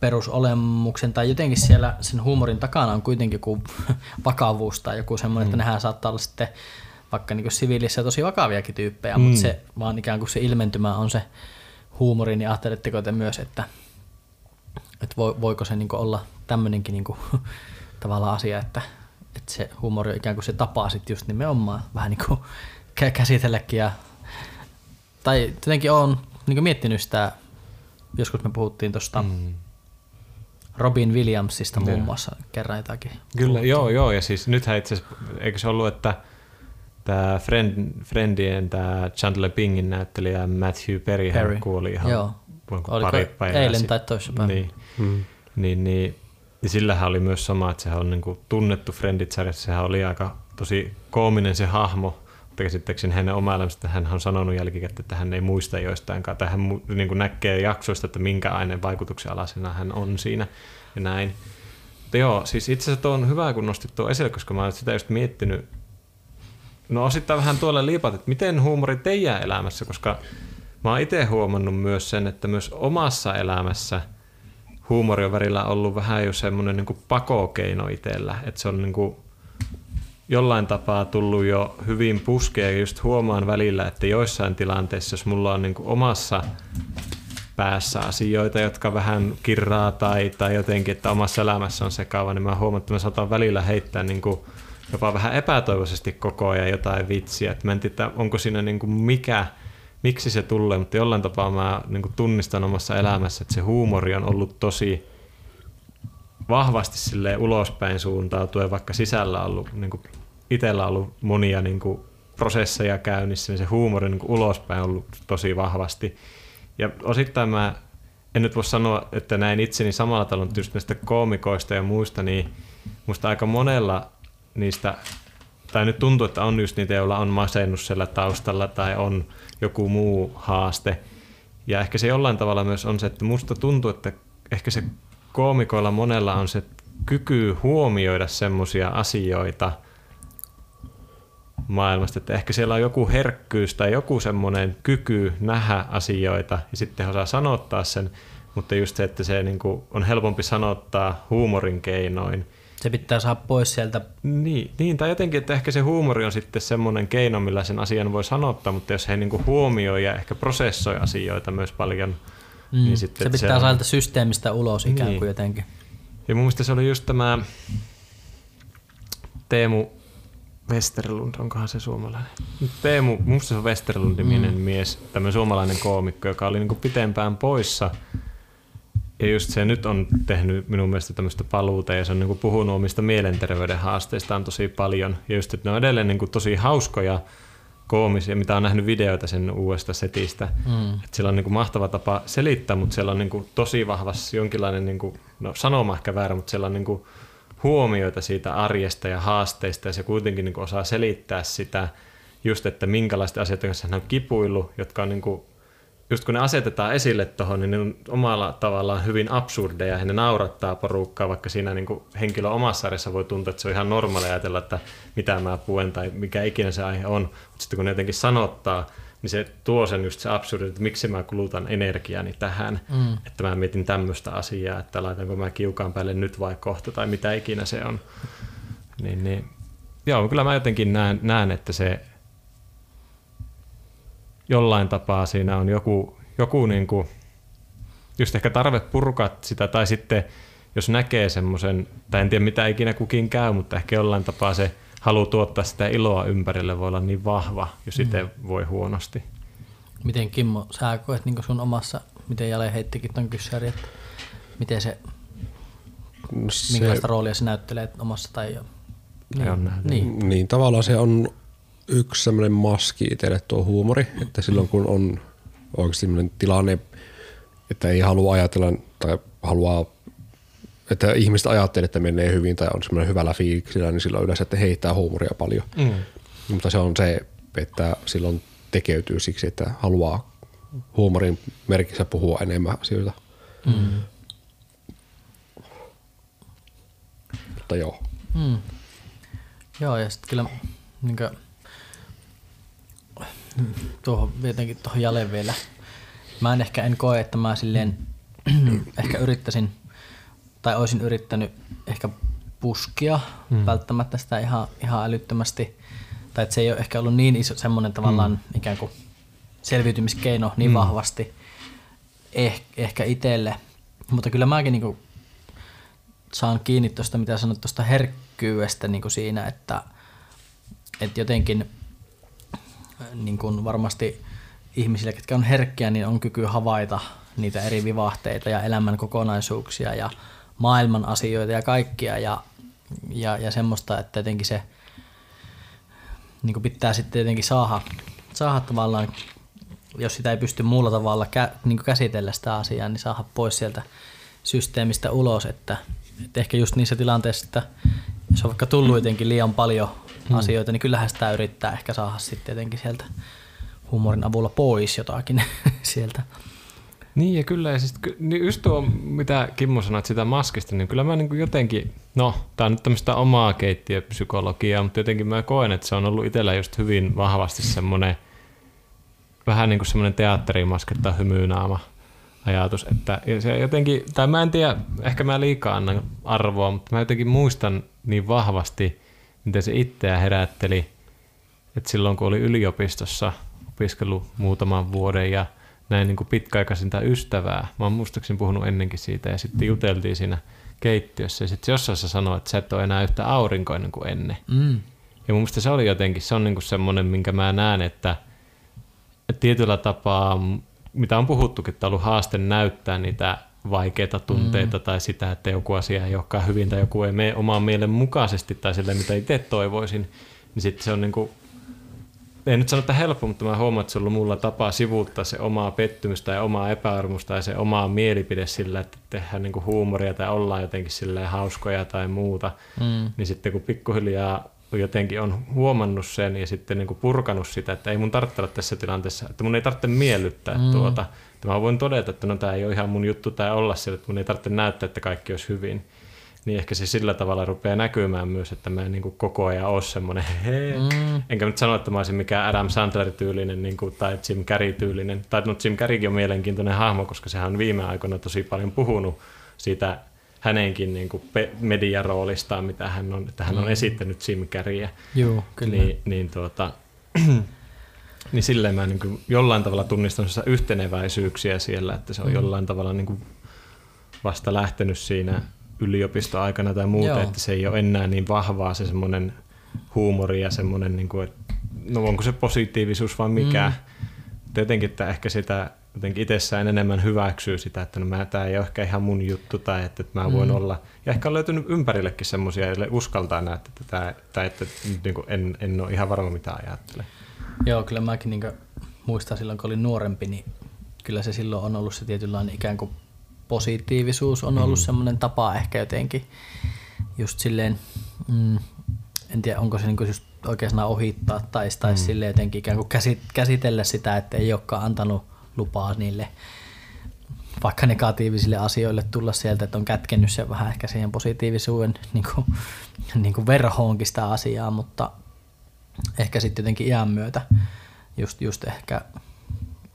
perusolemuksen tai jotenkin siellä sen huumorin takana on kuitenkin joku vakavuus tai joku semmoinen, mm. että nehän saattaa olla sitten vaikka niin siviilissä tosi vakaviakin tyyppejä, mm. mutta se vaan ikään kuin se ilmentymä on se huumori, niin ajatteletteko te myös, että, että voiko se niin olla tämmöinenkin niin tavallaan asia, että että se huumori on ikään kuin se tapa sitten just nimenomaan vähän niin kuin käsitelläkin. Ja, tai jotenkin olen niin miettinyt sitä, joskus me puhuttiin tuosta mm. Robin Williamsista muun muassa kerran jotakin. Kyllä, puhuttiin. joo, joo, ja siis nythän itse asiassa, eikö se ollut, että tämä Friend, Friendien, tämä Chandler Bingin näyttelijä Matthew Perry, Perry. kuoli ihan joo. pari päivää Eilen tai toissapäivänä. Niin, mm. niin, niin niin sillähän oli myös sama, että sehän on niin kuin tunnettu Friendit-sarjassa, sehän oli aika tosi koominen se hahmo, käsittääkseni hänen oma elämästä hän on sanonut jälkikäteen, että hän ei muista joistainkaan, tai hän niin kuin näkee jaksoista, että minkä aineen vaikutuksen alasena hän on siinä ja näin. Mutta joo, siis itse asiassa tuo on hyvä, kun nostit tuo esille, koska mä olen sitä just miettinyt, no osittain vähän tuolle liipat, että miten huumori teidän elämässä, koska mä oon itse huomannut myös sen, että myös omassa elämässä – huumori on välillä ollut vähän jo semmoinen niin pakokeino itsellä, että se on niin kuin, jollain tapaa tullut jo hyvin puskea ja just huomaan välillä, että joissain tilanteissa, jos mulla on niin kuin omassa päässä asioita, jotka vähän kirraa tai, tai jotenkin, että omassa elämässä on sekaava, niin mä huomaan, että mä saatan välillä heittää niin kuin jopa vähän epätoivoisesti koko ajan jotain vitsiä. Että mä en tiedä, onko siinä niin kuin mikä, miksi se tulee, mutta jollain tapaa mä niin kuin tunnistan omassa elämässä, että se huumori on ollut tosi vahvasti sille ulospäin suuntautuen, vaikka sisällä on ollut, niin kuin itsellä ollut monia niin kuin prosesseja käynnissä, niin se huumori niin kuin ulospäin on ollut tosi vahvasti. Ja osittain mä en nyt voi sanoa, että näin itseni samalla tavalla, mutta just näistä koomikoista ja muista, niin musta aika monella niistä, tai nyt tuntuu, että on just niitä, joilla on masennus siellä taustalla tai on joku muu haaste. Ja ehkä se jollain tavalla myös on se, että musta tuntuu, että ehkä se koomikoilla monella on se kyky huomioida semmoisia asioita maailmasta, että ehkä siellä on joku herkkyys tai joku semmoinen kyky nähdä asioita ja sitten osaa sanottaa sen, mutta just se, että se niin on helpompi sanottaa huumorin keinoin. Se pitää saada pois sieltä. Niin, niin, tai jotenkin, että ehkä se huumori on sitten semmoinen keino, millä sen asian voi sanottaa, mutta jos he niin huomioi ja ehkä prosessoi asioita myös paljon, Mm. Niin sitten, se pitää se saada systeemistä ulos ikään kuin niin. jotenkin. Ja mun mielestä se oli just tämä Teemu Westerlund, onkohan se suomalainen? Teemu, musta se on Westerlund-niminen mm. mies, tämmöinen suomalainen koomikko, joka oli niinku pitempään poissa. Ja just se nyt on tehnyt minun mielestä tämmöistä paluuta ja se on niinku puhunut omista mielenterveyden haasteistaan tosi paljon. Ja just, että ne on edelleen niinku tosi hauskoja koomisia, mitä on nähnyt videoita sen uudesta setistä. Mm. Että sillä on niin kuin mahtava tapa selittää, mutta siellä on niin kuin tosi vahvasti jonkinlainen, niin kuin, no sanoma ehkä väärä, mutta siellä on niin kuin huomioita siitä arjesta ja haasteista ja se kuitenkin niin kuin osaa selittää sitä just, että minkälaista asioita kanssa hän on kipuillut, jotka on niin kuin just kun ne asetetaan esille tuohon, niin ne on omalla tavallaan hyvin absurdeja ja ne naurattaa porukkaa, vaikka siinä niin kuin henkilö omassa arjessa voi tuntua, että se on ihan normaali ajatella, että mitä mä puen tai mikä ikinä se aihe on. Mutta sitten kun ne jotenkin sanottaa, niin se tuo sen just se absurdi, että miksi mä kulutan energiani tähän, mm. että mä mietin tämmöistä asiaa, että laitanko mä kiukaan päälle nyt vai kohta tai mitä ikinä se on. Niin, niin. Joo, kyllä mä jotenkin näen, näen että se jollain tapaa siinä on joku, joku niin kuin, just ehkä tarve purkaa sitä, tai sitten jos näkee semmoisen, tai en tiedä mitä ikinä kukin käy, mutta ehkä jollain tapaa se halu tuottaa sitä iloa ympärille voi olla niin vahva, jos mm. itse voi huonosti. Miten Kimmo, sä koet niin sun omassa, miten Jale heittikin ton kyssäri, että miten se, se, minkälaista roolia se näyttelee omassa tai jo? Niin, niin. niin, tavallaan se on yksi semmoinen maski itselle tuo huumori, että silloin kun on oikeasti semmoinen tilanne, että ei halua ajatella tai haluaa, että ihmiset ajattelee, että menee hyvin tai on semmoinen hyvällä fiiliksillä, niin silloin yleensä että heittää huumoria paljon. Mm. Mutta se on se, että silloin tekeytyy siksi, että haluaa huumorin merkissä puhua enemmän asioita. Mm. Mutta joo. Mm. Joo, ja sitten kyllä niin kuin, tuohon jotenkin tuohon jale vielä. Mä en ehkä en koe, että mä silleen ehkä yrittäisin tai olisin yrittänyt ehkä puskia hmm. välttämättä sitä ihan, ihan älyttömästi. Tai että se ei ole ehkä ollut niin iso semmoinen tavallaan hmm. ikään kuin selviytymiskeino niin hmm. vahvasti eh, ehkä itselle. Mutta kyllä mäkin niinku saan kiinni tuosta, mitä sanoit tuosta herkkyydestä niinku siinä, että, että jotenkin – niin kuin varmasti ihmisille, ketkä on herkkiä, niin on kyky havaita niitä eri vivahteita ja elämän kokonaisuuksia ja maailman asioita ja kaikkia ja, ja, ja semmoista, että jotenkin se niin kuin pitää sitten jotenkin saada, saada tavallaan, jos sitä ei pysty muulla tavalla kä, niin kuin käsitellä sitä asiaa, niin saada pois sieltä systeemistä ulos, että, että ehkä just niissä tilanteissa, että jos on vaikka tullut jotenkin liian paljon hmm. asioita, niin kyllähän sitä yrittää ehkä saada sitten jotenkin sieltä huumorin avulla pois jotakin sieltä. Niin ja kyllä, ja siis, niin just tuo, mitä Kimmo sanoi sitä maskista, niin kyllä mä niin jotenkin, no, tää on nyt tämmöistä omaa keittiöpsykologiaa, mutta jotenkin mä koen, että se on ollut itsellä just hyvin vahvasti semmoinen, vähän niin kuin semmoinen teatterimaske tai hymynaama ajatus, että se jotenkin, tai mä en tiedä, ehkä mä liikaa annan arvoa, mutta mä jotenkin muistan niin vahvasti miten se itseä herätteli, että silloin kun oli yliopistossa opiskellut muutaman vuoden ja näin niin kuin pitkäaikaisinta ystävää, mä oon muistaakseni puhunut ennenkin siitä ja sitten juteltiin siinä keittiössä ja sitten jossain se sanoi, että sä et ole enää yhtä aurinkoinen kuin ennen. Mm. Ja mun mielestä se oli jotenkin, se on niinku semmoinen, minkä mä näen, että, tietyllä tapaa, mitä on puhuttukin, että on ollut haaste näyttää niitä vaikeita tunteita mm. tai sitä, että joku asia ei olekaan hyvin tai joku ei mene omaan mielen mukaisesti tai sille, mitä itse toivoisin, niin sitten se on niinku, ei nyt sano, että helppo, mutta mä huomaan, että se on mulla tapa sivuuttaa se omaa pettymystä ja omaa epäarmusta ja se omaa mielipide sillä, että tehdään niinku huumoria tai ollaan jotenkin sillä hauskoja tai muuta, Mm. niin sitten kun pikkuhiljaa jotenkin on huomannut sen ja sitten niin kuin purkanut sitä, että ei mun tarvitse olla tässä tilanteessa, että mun ei tarvitse miellyttää mm. tuota. Että mä voin todeta, että no tämä ei ole ihan mun juttu tai olla siellä, että mun ei tarvitse näyttää, että kaikki olisi hyvin. Niin ehkä se sillä tavalla rupeaa näkymään myös, että mä en niin kuin koko ajan ole semmoinen hei. Mm. Enkä nyt sano, että mä olisin mikään Adam Sandler-tyylinen niin kuin, tai Jim Carrey-tyylinen. Tai no Jim Carreykin on mielenkiintoinen hahmo, koska sehän on viime aikoina tosi paljon puhunut siitä hänenkin niin kuin pe- mediaroolistaan, mitä hän on, että hän on esittänyt Jim Carreyä. Joo, kyllä. Niin, niin, tuota, niin silleen mä niin kuin jollain tavalla tunnistan yhteneväisyyksiä siellä, että se on Mm. jollain tavalla niin kuin vasta lähtenyt siinä yliopistoaikana tai muuta, Joo. että se ei ole enää niin vahvaa se semmoinen huumori ja semmoinen, niin kuin, että no onko se positiivisuus vai mikä. Mm. Jotenkin, että ehkä sitä jotenkin itsessään enemmän hyväksyy sitä, että no mä, tämä ei ole ehkä ihan mun juttu tai että, että mä voin Mm. olla. Ja ehkä on löytynyt ympärillekin semmoisia, joille uskaltaa nähdä, että, tämä, tai että niin kuin en, en ole ihan varma mitä ajattelen. Joo, kyllä mäkin niin muistan silloin, kun olin nuorempi, niin kyllä se silloin on ollut se tietynlainen ikään kuin positiivisuus on ollut mm. semmoinen tapa ehkä jotenkin just silleen, mm, en tiedä onko se niinku just oikein sana ohittaa tai, tai mm. silleen jotenkin ikään kuin käsit, käsitellä sitä, että ei olekaan antanut lupaa niille vaikka negatiivisille asioille tulla sieltä, että on kätkennyt sen vähän ehkä siihen positiivisuuden niin kuin, niin kuin verhoonkin sitä asiaa, mutta ehkä sitten jotenkin iän myötä just, just ehkä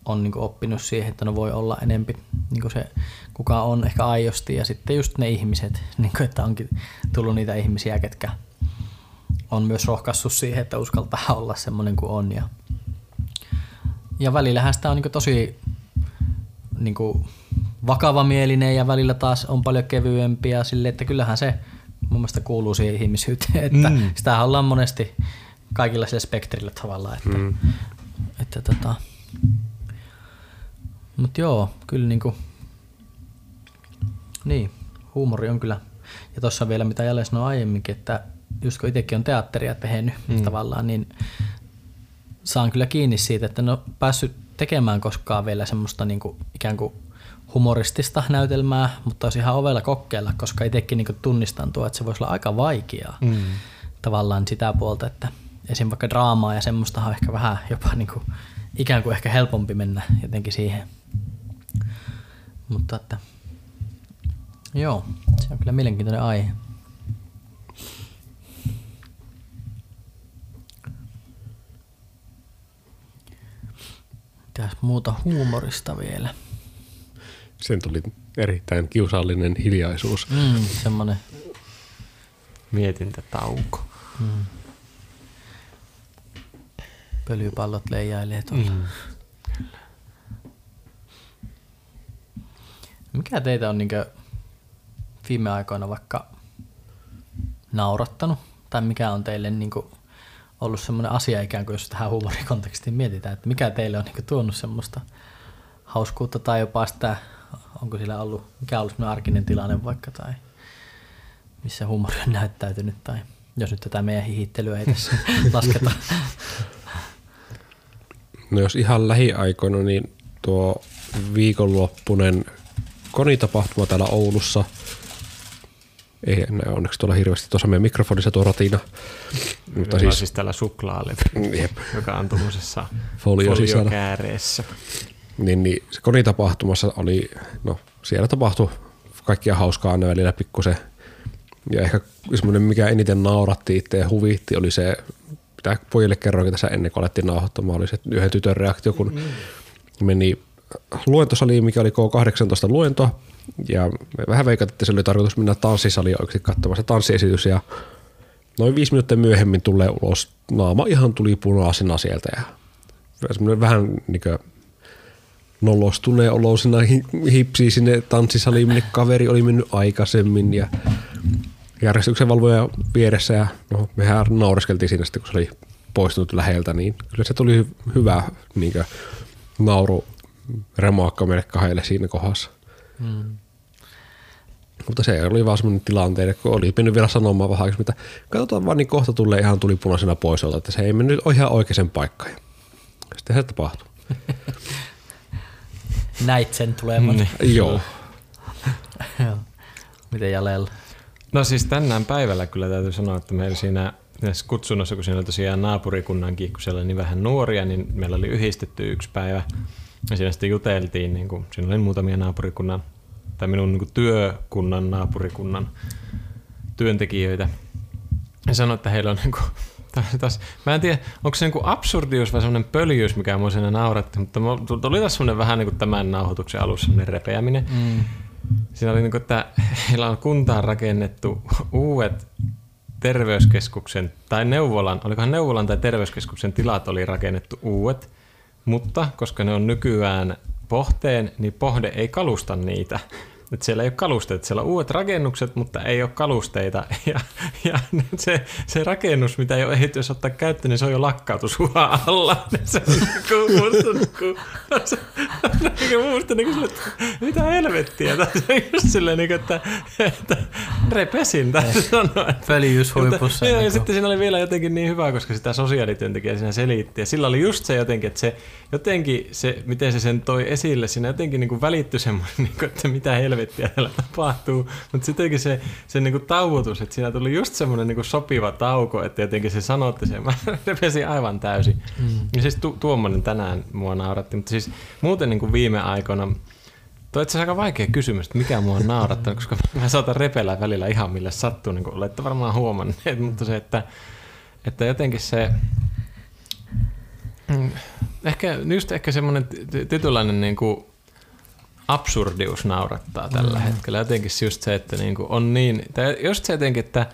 on niin oppinut siihen, että no voi olla enempi niin se, kuka on ehkä aiosti ja sitten just ne ihmiset, niin kuin, että onkin tullut niitä ihmisiä, ketkä on myös rohkaissut siihen, että uskaltaa olla semmoinen kuin on. Ja, ja välillähän sitä on niin tosi niin vakavamielinen ja välillä taas on paljon kevyempi ja sille, että kyllähän se mun mielestä kuuluu siihen ihmisyyteen, että mm. sitä ollaan monesti kaikilla sillä spektrillä tavallaan, että, mm. että tota, mutta joo, kyllä niinku, niin, huumori on kyllä, ja tuossa vielä mitä Jale sanoi aiemminkin, että just kun itsekin on teatteria tehnyt mm. tavallaan, niin saan kyllä kiinni siitä, että en ole päässyt tekemään koskaan vielä semmoista niinku ikään kuin humoristista näytelmää, mutta olisi ihan ovella kokeilla, koska itsekin niinku tunnistan tuo, että se voisi olla aika vaikeaa mm. tavallaan sitä puolta, että esim. vaikka draamaa ja semmoista on ehkä vähän jopa niinku ikään kuin ehkä helpompi mennä jotenkin siihen. Mutta että joo, se on kyllä mielenkiintoinen aihe. Mitäs muuta huumorista vielä? Sen tuli erittäin kiusallinen hiljaisuus. Mm, semmonen. Mietintätauko. Mm. Pölypallot leijailee tuolla. Mm. Mikä teitä on niinkö viime aikoina vaikka naurattanut? Tai mikä on teille niinku ollut semmoinen asia ikään kuin, jos tähän huumorikontekstiin mietitään, että mikä teille on niinku tuonut semmoista hauskuutta tai jopa sitä, onko sillä ollut, mikä on ollut semmoinen arkinen tilanne vaikka tai missä huumori on näyttäytynyt tai jos nyt tätä meidän hihittelyä ei tässä lasketa. No jos ihan lähiaikoina, niin tuo viikonloppunen konitapahtuma täällä Oulussa. Ei enää onneksi tuolla hirveästi tuossa meidän mikrofonissa tuo ratina. Mutta siis, siis tällä suklaalevy, jep. joka on tuommoisessa Folio sisällä. foliokääreessä. Niin, niin se konitapahtumassa oli, no siellä tapahtui kaikkia hauskaa aina välillä pikkusen. Ja ehkä semmoinen, mikä eniten nauratti itse ja huvitti, oli se, mitä pojille kerroinkin tässä ennen kuin alettiin nauhoittamaan, oli se yhden tytön reaktio, kun mm. meni luentosaliin, mikä oli K18 luento, ja me vähän veikattiin, että se oli tarkoitus mennä tanssisaliin oikeasti se tanssiesitys, ja noin viisi minuuttia myöhemmin tulee ulos. Naama ihan tuli punaisena sieltä ja vähän niin kuin nolostuneen oloisena hi- hipsi sinne tanssisaliin, minne kaveri oli mennyt aikaisemmin ja järjestyksen valvoja vieressä ja no, mehän naureskeltiin siinä sitten, kun se oli poistunut läheltä, niin kyllä se tuli hy- hyvä niin nauru remoakka meille kahdelle siinä kohdassa. Mm. Mutta se oli vaan semmoinen tilanteiden, kun oli mennyt vielä sanomaan vähän aikaisemmin, että katsotaan vaan, niin kohta tulee ihan tuli punaisena pois jolta, että se ei mennyt ihan oikeaan paikkaan. Sitten se tapahtui. Näit sen tulevan. Niin. Joo. Joo. Miten Jalella? No siis tänään päivällä kyllä täytyy sanoa, että meillä siinä näissä kutsunnossa, kun siinä oli tosiaan naapurikunnankin, kun siellä oli niin vähän nuoria, niin meillä oli yhdistetty yksi päivä. Ja siinä sitten juteltiin, niin kuin, siinä oli muutamia naapurikunnan, tai minun niin kuin työkunnan naapurikunnan työntekijöitä. Ja sanoi, että heillä on niin kuin, taas, mä en tiedä, onko se niin absurdius vai semmoinen pöljyys, mikä mua siinä nauratti, mutta tuli taas semmoinen vähän niin kuin tämän nauhoituksen alussa semmoinen repeäminen. Mm. Siinä oli niin kuin, että heillä on kuntaan rakennettu uudet terveyskeskuksen tai neuvolan, olikohan neuvolan tai terveyskeskuksen tilat oli rakennettu uudet, mutta koska ne on nykyään pohteen, niin pohde ei kalusta niitä. Että siellä ei ole kalusteita, siellä on uudet rakennukset, mutta ei ole kalusteita. Ja, ja se, se rakennus, mitä ei ole ehditty jos ottaa käyttöön, niin se on jo lakkautusuhan alla. Se on niin musta, niin kuin, mitä helvettiä. Tai se on just silleen, niin kuin, että, että repesin täytyy sanoa. Että, Pöljyys huipussa. Joo, ja kuin- sitten siinä oli vielä jotenkin niin hyvä, koska sitä sosiaalityöntekijä siinä selitti. Ja sillä oli just se jotenkin, että se, jotenkin se, miten se sen toi esille, siinä jotenkin niin kuin välittyi semmoinen, niin kuin, että mitä helvettiä täällä tapahtuu. Mutta sittenkin se, se niin kuin tauotus, että siinä tuli just semmoinen niin kuin sopiva tauko, että jotenkin se sanotti sen. Mä repesin aivan täysin. Mm. Ja siis tu, tuommoinen tänään mua nauratti. Mutta siis muuten niin kuin viime aikoina, Tuo on itse aika vaikea kysymys, että mikä mua on naurattanut, koska mä saatan repellä välillä ihan mille sattuu, niin kuin olette varmaan huomanneet, mutta se, että, että jotenkin se, mm, ehkä, just ehkä semmoinen ty- tietynlainen niin kuin absurdius naurattaa tällä mm. hetkellä. Jotenkin just se, että niin kuin on niin, tai just se jotenkin, että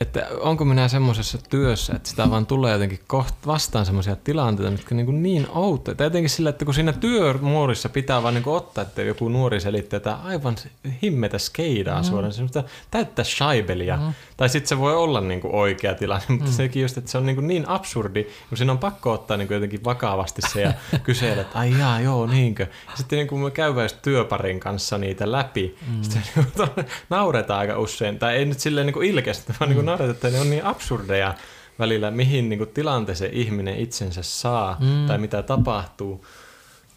että onko minä semmoisessa työssä, että sitä vaan tulee jotenkin koht vastaan semmoisia tilanteita, mitkä niin, kuin niin outoja. Tai jotenkin sillä, että kun siinä työmuodissa pitää vaan niin kuin ottaa, että joku nuori selittää että aivan himmetä skeidaa mm. suoraan, semmoista täyttä shaibelia. Mm. Tai sitten se voi olla niin kuin oikea tilanne, mutta mm. sekin just, että se on niin, kuin niin absurdi, kun siinä on pakko ottaa niin kuin jotenkin vakavasti se ja kysellä, että ai jaa, joo, niinkö. Ja sitten niin kuin me käydään just työparin kanssa niitä läpi, mm. sitten niin kuin nauretaan aika usein, tai ei nyt silleen niin kuin ilkeästi, vaan niin kuin nauretaan, että ne on niin absurdeja välillä, mihin niin kuin tilanteeseen ihminen itsensä saa mm. tai mitä tapahtuu.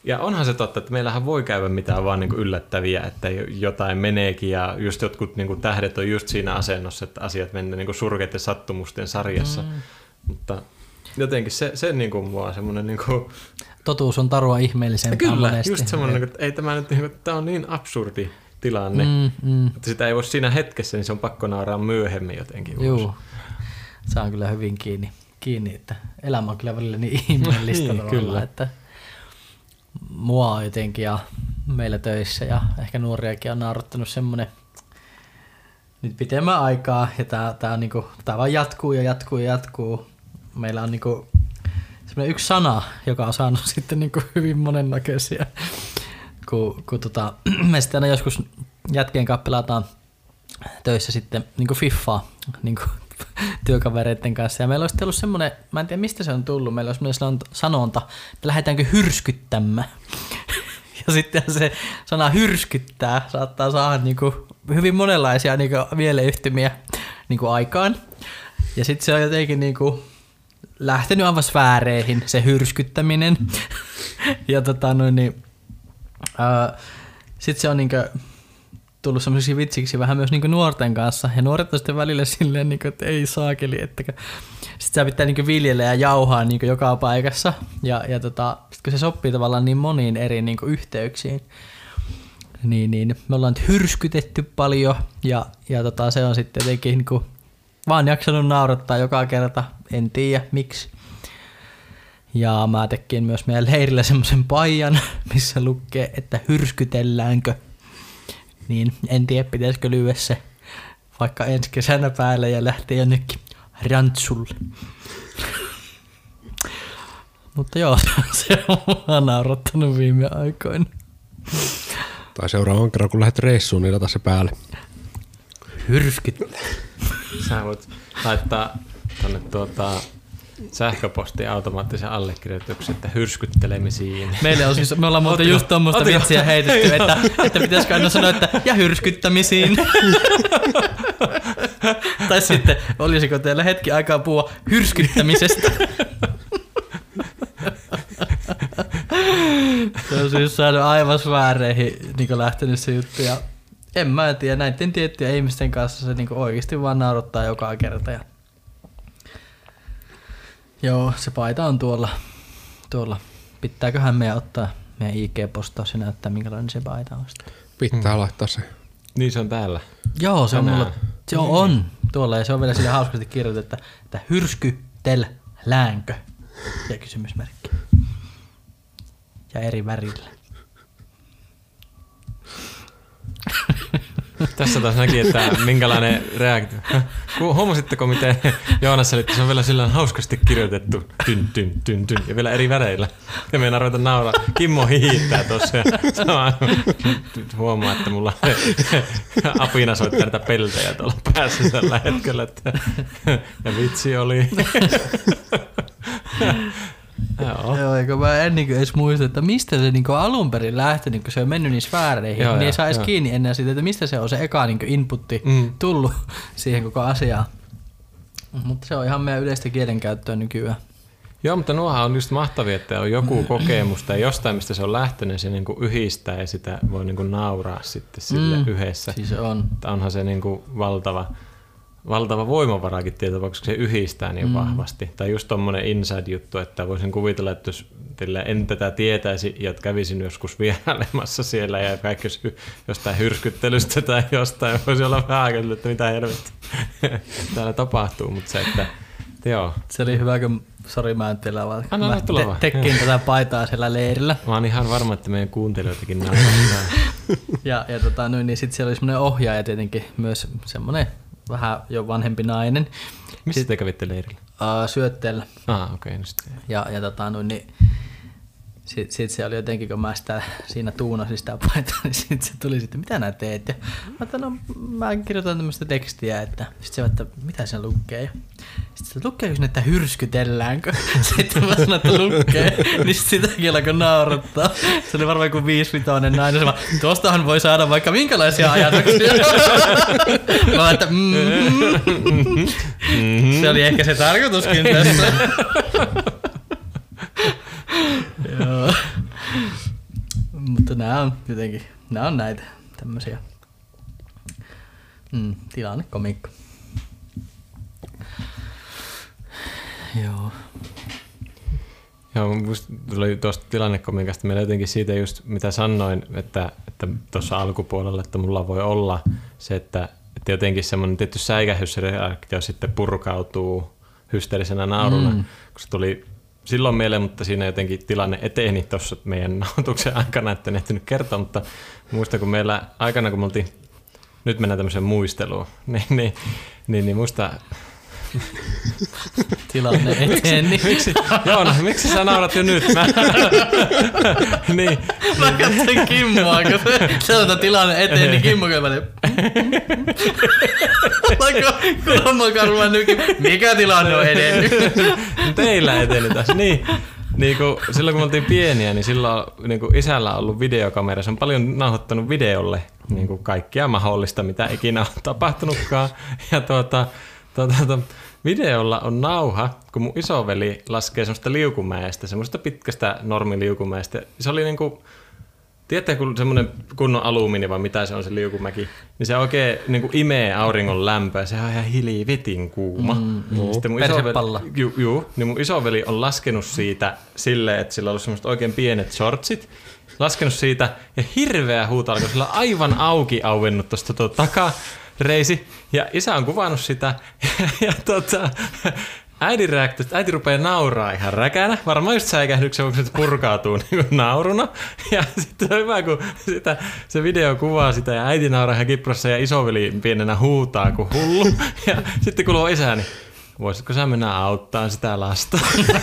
Ja onhan se totta, että meillähän voi käydä mitään vaan niin kuin yllättäviä, että jotain meneekin ja just jotkut niin kuin tähdet on just siinä asennossa, että asiat menee niin surkeiden sattumusten sarjassa. Mm. Mutta jotenkin se, se niin kuin mua semmoinen niin kuin, Totuus on tarua ihmeellisempää Kyllä, monesti. just semmoinen, niin kuin, että ei tämä nyt, niin kuin, tämä on niin absurdi tilanne, mm. Mm, että sitä ei voi siinä hetkessä, niin se on pakko nauraa myöhemmin jotenkin. Joo. Saan kyllä hyvin kiinni, kiinni, että elämä on kyllä välillä niin ihmeellistä Niin, kyllä. että mua on jotenkin ja meillä töissä ja ehkä nuoriakin on naurattanut semmoinen nyt pitemmän aikaa ja tää, tää, on niinku, tää vaan jatkuu ja jatkuu ja jatkuu. Meillä on niinku semmoinen yksi sana, joka on saanut sitten niinku hyvin monennäköisiä. Kun, kun tota, me sitten aina joskus jätkien kanssa pelataan töissä sitten niinku fiffaa niinku työkavereiden kanssa. Ja meillä olisi ollut semmoinen, mä en tiedä mistä se on tullut, meillä olisi semmoinen sanonta, että lähdetäänkö hyrskyttämään. Ja sitten se sana hyrskyttää saattaa saada niinku hyvin monenlaisia niinku mieleyhtymiä niinku aikaan. Ja sitten se on jotenkin niinku lähtenyt aivan sfääreihin se hyrskyttäminen. ja tota noin, niin, sitten se on niinku tullut semmoisiksi vitsiksi vähän myös niinku nuorten kanssa. Ja nuoret on sitten välillä silleen, niinku, että ei saakeli, että sitten sä pitää niinku viljellä ja jauhaa niinku joka paikassa. Ja, ja tota, sit kun se sopii tavallaan niin moniin eri niinku yhteyksiin, niin, niin me ollaan hyrskytetty paljon ja, ja tota, se on sitten jotenkin niinku vaan jaksanut naurattaa joka kerta, en tiedä miksi. Ja mä tekin myös meidän leirillä semmoisen paijan, missä lukee, että hyrskytelläänkö. Niin en tiedä, pitäisikö lyödä se vaikka ensi kesänä päälle ja lähteä jonnekin Rantsulle. Mutta joo, se on mua naurattanut viime aikoina. Tai seuraavan kerran, kun lähdet reissuun, niin lata se päälle. Hyrskyt. Sä voit laittaa tonne tuota sähköpostiin automaattisen allekirjoituksen, että hyrskyttelemisiin. Meille on siis, me ollaan muuten just tuommoista vitsiä heitetty, että, että pitäisikö aina sanoa, että ja hyrskyttämisiin. tai sitten, olisiko teillä hetki aikaa puhua hyrskyttämisestä. se on siis saanut aivan sfääreihin niin lähtenyt se juttu. Ja en mä tiedä, näiden tiettyjen ihmisten kanssa se niin oikeasti vaan naurattaa joka kerta. Ja... Joo, se paita on tuolla. tuolla. Pitääköhän meidän ottaa meidän IG-postaus ja näyttää, minkälainen se paita on. Pitää laittaa se. Niin se on täällä. Joo, se on Tänään. mulla, se on, on tuolla ja se on vielä sille hauskasti kirjoitettu, että, että hyrskytelläänkö ja kysymysmerkki. Ja eri värillä. Tässä taas näki, että minkälainen reaktio. Huomasitteko, miten Joonas selitti, se on vielä sillä hauskasti kirjoitettu tyn, tyn, tyn, tyn, ja vielä eri väreillä. Ja meidän ruveta nauraa. Kimmo hihittää tuossa huomaa, että mulla apina soittaa näitä peltejä tuolla päässä tällä hetkellä. Että, ja vitsi oli. Joo. Joo, eikö mä en niin edes muista, että mistä se niin alun perin lähtenyt, kun se on mennyt niissä sfääreihin, Joo, niin ei saa edes kiinni ennen siitä, että mistä se on se eka niin inputti Mm. tullut siihen koko asiaan. Mutta se on ihan meidän yleistä kielenkäyttöä nykyään. Joo, mutta nuohan on just mahtavia, että on joku kokemus tai jostain, mistä se on lähtenyt, se niinku yhdistää ja sitä voi niinku nauraa sitten sille Mm. mm. yhdessä. Siis on. Että onhan se niinku valtava, valtava voimavarakin tietysti, koska se yhdistää niin mm. vahvasti. Tai just tommonen inside-juttu, että voisin kuvitella, että jos en tätä tietäisi ja kävisin joskus vierailemassa siellä ja kaikki jos jostain hyrskyttelystä tai jostain, voisi olla vähän aikaa, että mitä helvettiä täällä tapahtuu, mutta se, että joo, Se oli hyvä, kun, sori mä en tiedä, vaan Anna mä vaan. tekkin tätä paitaa siellä leirillä. Mä oon ihan varma, että meidän kuuntelijoitakin naurattaa. Ja, ja tota, noin, niin sitten siellä oli semmoinen ohjaaja tietenkin myös semmoinen vähän jo vanhempi nainen Missä te kävitte leirillä? syötteellä. Ah, okei, okay, sitten. Ja, ja tota, noin, niin, sitten sit se oli jotenkin, kun mä sitä, siinä tuunasin sitä paitaa, niin sitten se tuli sitten, mitä nää teet? Ja mä ajattelin, no mä kirjoitan tämmöistä tekstiä, että sitten se että mitä se lukee? Sitten se lukeeko sinne, että hyrskytelläänkö? Sitten mä sanoin, että lukee, niin sit sitäkin alkoi naurattaa. Se oli varmaan joku viisivitoinen nainen, se vaan, tuostahan voi saada vaikka minkälaisia ajatuksia. mä että mm, se oli ehkä se tarkoituskin tässä. Joo. Mutta nämä on jotenkin, nämä on näitä tämmöisiä mm, tilannekomikko. Joo. Joo, musta tuli tuosta tilannekomikasta meillä jotenkin siitä just, mitä sanoin, että että tuossa alkupuolella, että mulla voi olla se, että, että jotenkin semmoinen tietty säikähysreaktio sitten purkautuu hysteerisenä nauruna, mm. kun se tuli silloin mieleen, mutta siinä jotenkin tilanne eteni tuossa meidän nauhoituksen aikana, että en ehtinyt kertoa, mutta muistan, kun meillä aikana, kun me oltiin, nyt mennään tämmöiseen muisteluun, niin, niin, niin, niin muista Tilanne eteen. Niin. Miksi, Joona, miksi sä naurat jo nyt? Mä... niin, Mä katsoin Kimmoa, kun se sellainen tilanne eteen, niin Kimmo käy väliin. Laiko kulmakarva nykin, mikä tilanne on edennyt? teillä eteni tässä. Niin, niin kun, silloin kun me oltiin pieniä, niin silloin niin kun isällä on ollut videokamera. Se on paljon nauhoittanut videolle niin kuin kaikkia mahdollista, mitä ikinä on tapahtunutkaan. Ja tuota, tuota, tuota, videolla on nauha, kun mun isoveli laskee semmoista liukumäestä, semmoista pitkästä normiliukumäestä. Se oli niin kuin, Tiedätte, kun semmoinen kunnon alumiini vai mitä se on se liukumäki, niin se oikein niin kuin imee auringon lämpöä. Se on ihan hiljetin kuuma. Mm, mm. Sitten mun isoveli, ju, ju, niin mun isoveli on laskenut siitä silleen, että sillä on ollut semmoiset oikein pienet shortsit. Laskenut siitä ja hirveä huuto alkoi sillä on aivan auki auennut tuosta tuo takareisi. Ja isä on kuvannut sitä ja, ja tota, äidin reaktio, äiti rupeaa nauraa ihan räkänä. Varmaan just säikähdyksen vuoksi, että purkautuu niin nauruna. Ja sitten on hyvä, kun sitä, se video kuvaa sitä ja äiti nauraa ihan kiprossa ja isoveli pienenä huutaa kuin hullu. Ja sitten kuuluu isäni. Voisitko sä mennä auttaa sitä lasta?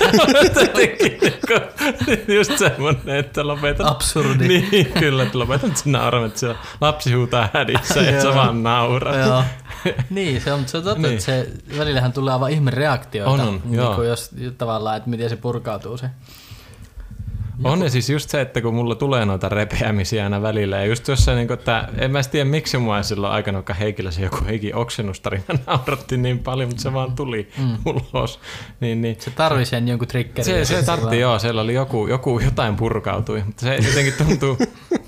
Jotenkin niinku just semmonen, että lopetat. Absurdi. Niin, kyllä, että lopetat sen nauramaan, että se lapsi huutaa hädissä ja sä vaan naurat. Joo. niin, se on, se on totta, Niin. että se välillähän tulee aivan ihme reaktioita. On, on, niin kuin jos tavallaan, että miten se purkautuu se. On ja siis just se, että kun mulla tulee noita repeämisiä aina välillä, ja just jossain, niin että en mä tiedä miksi mua silloin aikana, vaikka Heikillä se joku Heikin oksennustarina nauratti niin paljon, mutta se vaan tuli mm. ulos. Niin, niin. Se tarvii sen jonkun triggerin. Se, se tartti, joo, siellä oli joku, joku, jotain purkautui, mutta se jotenkin tuntuu...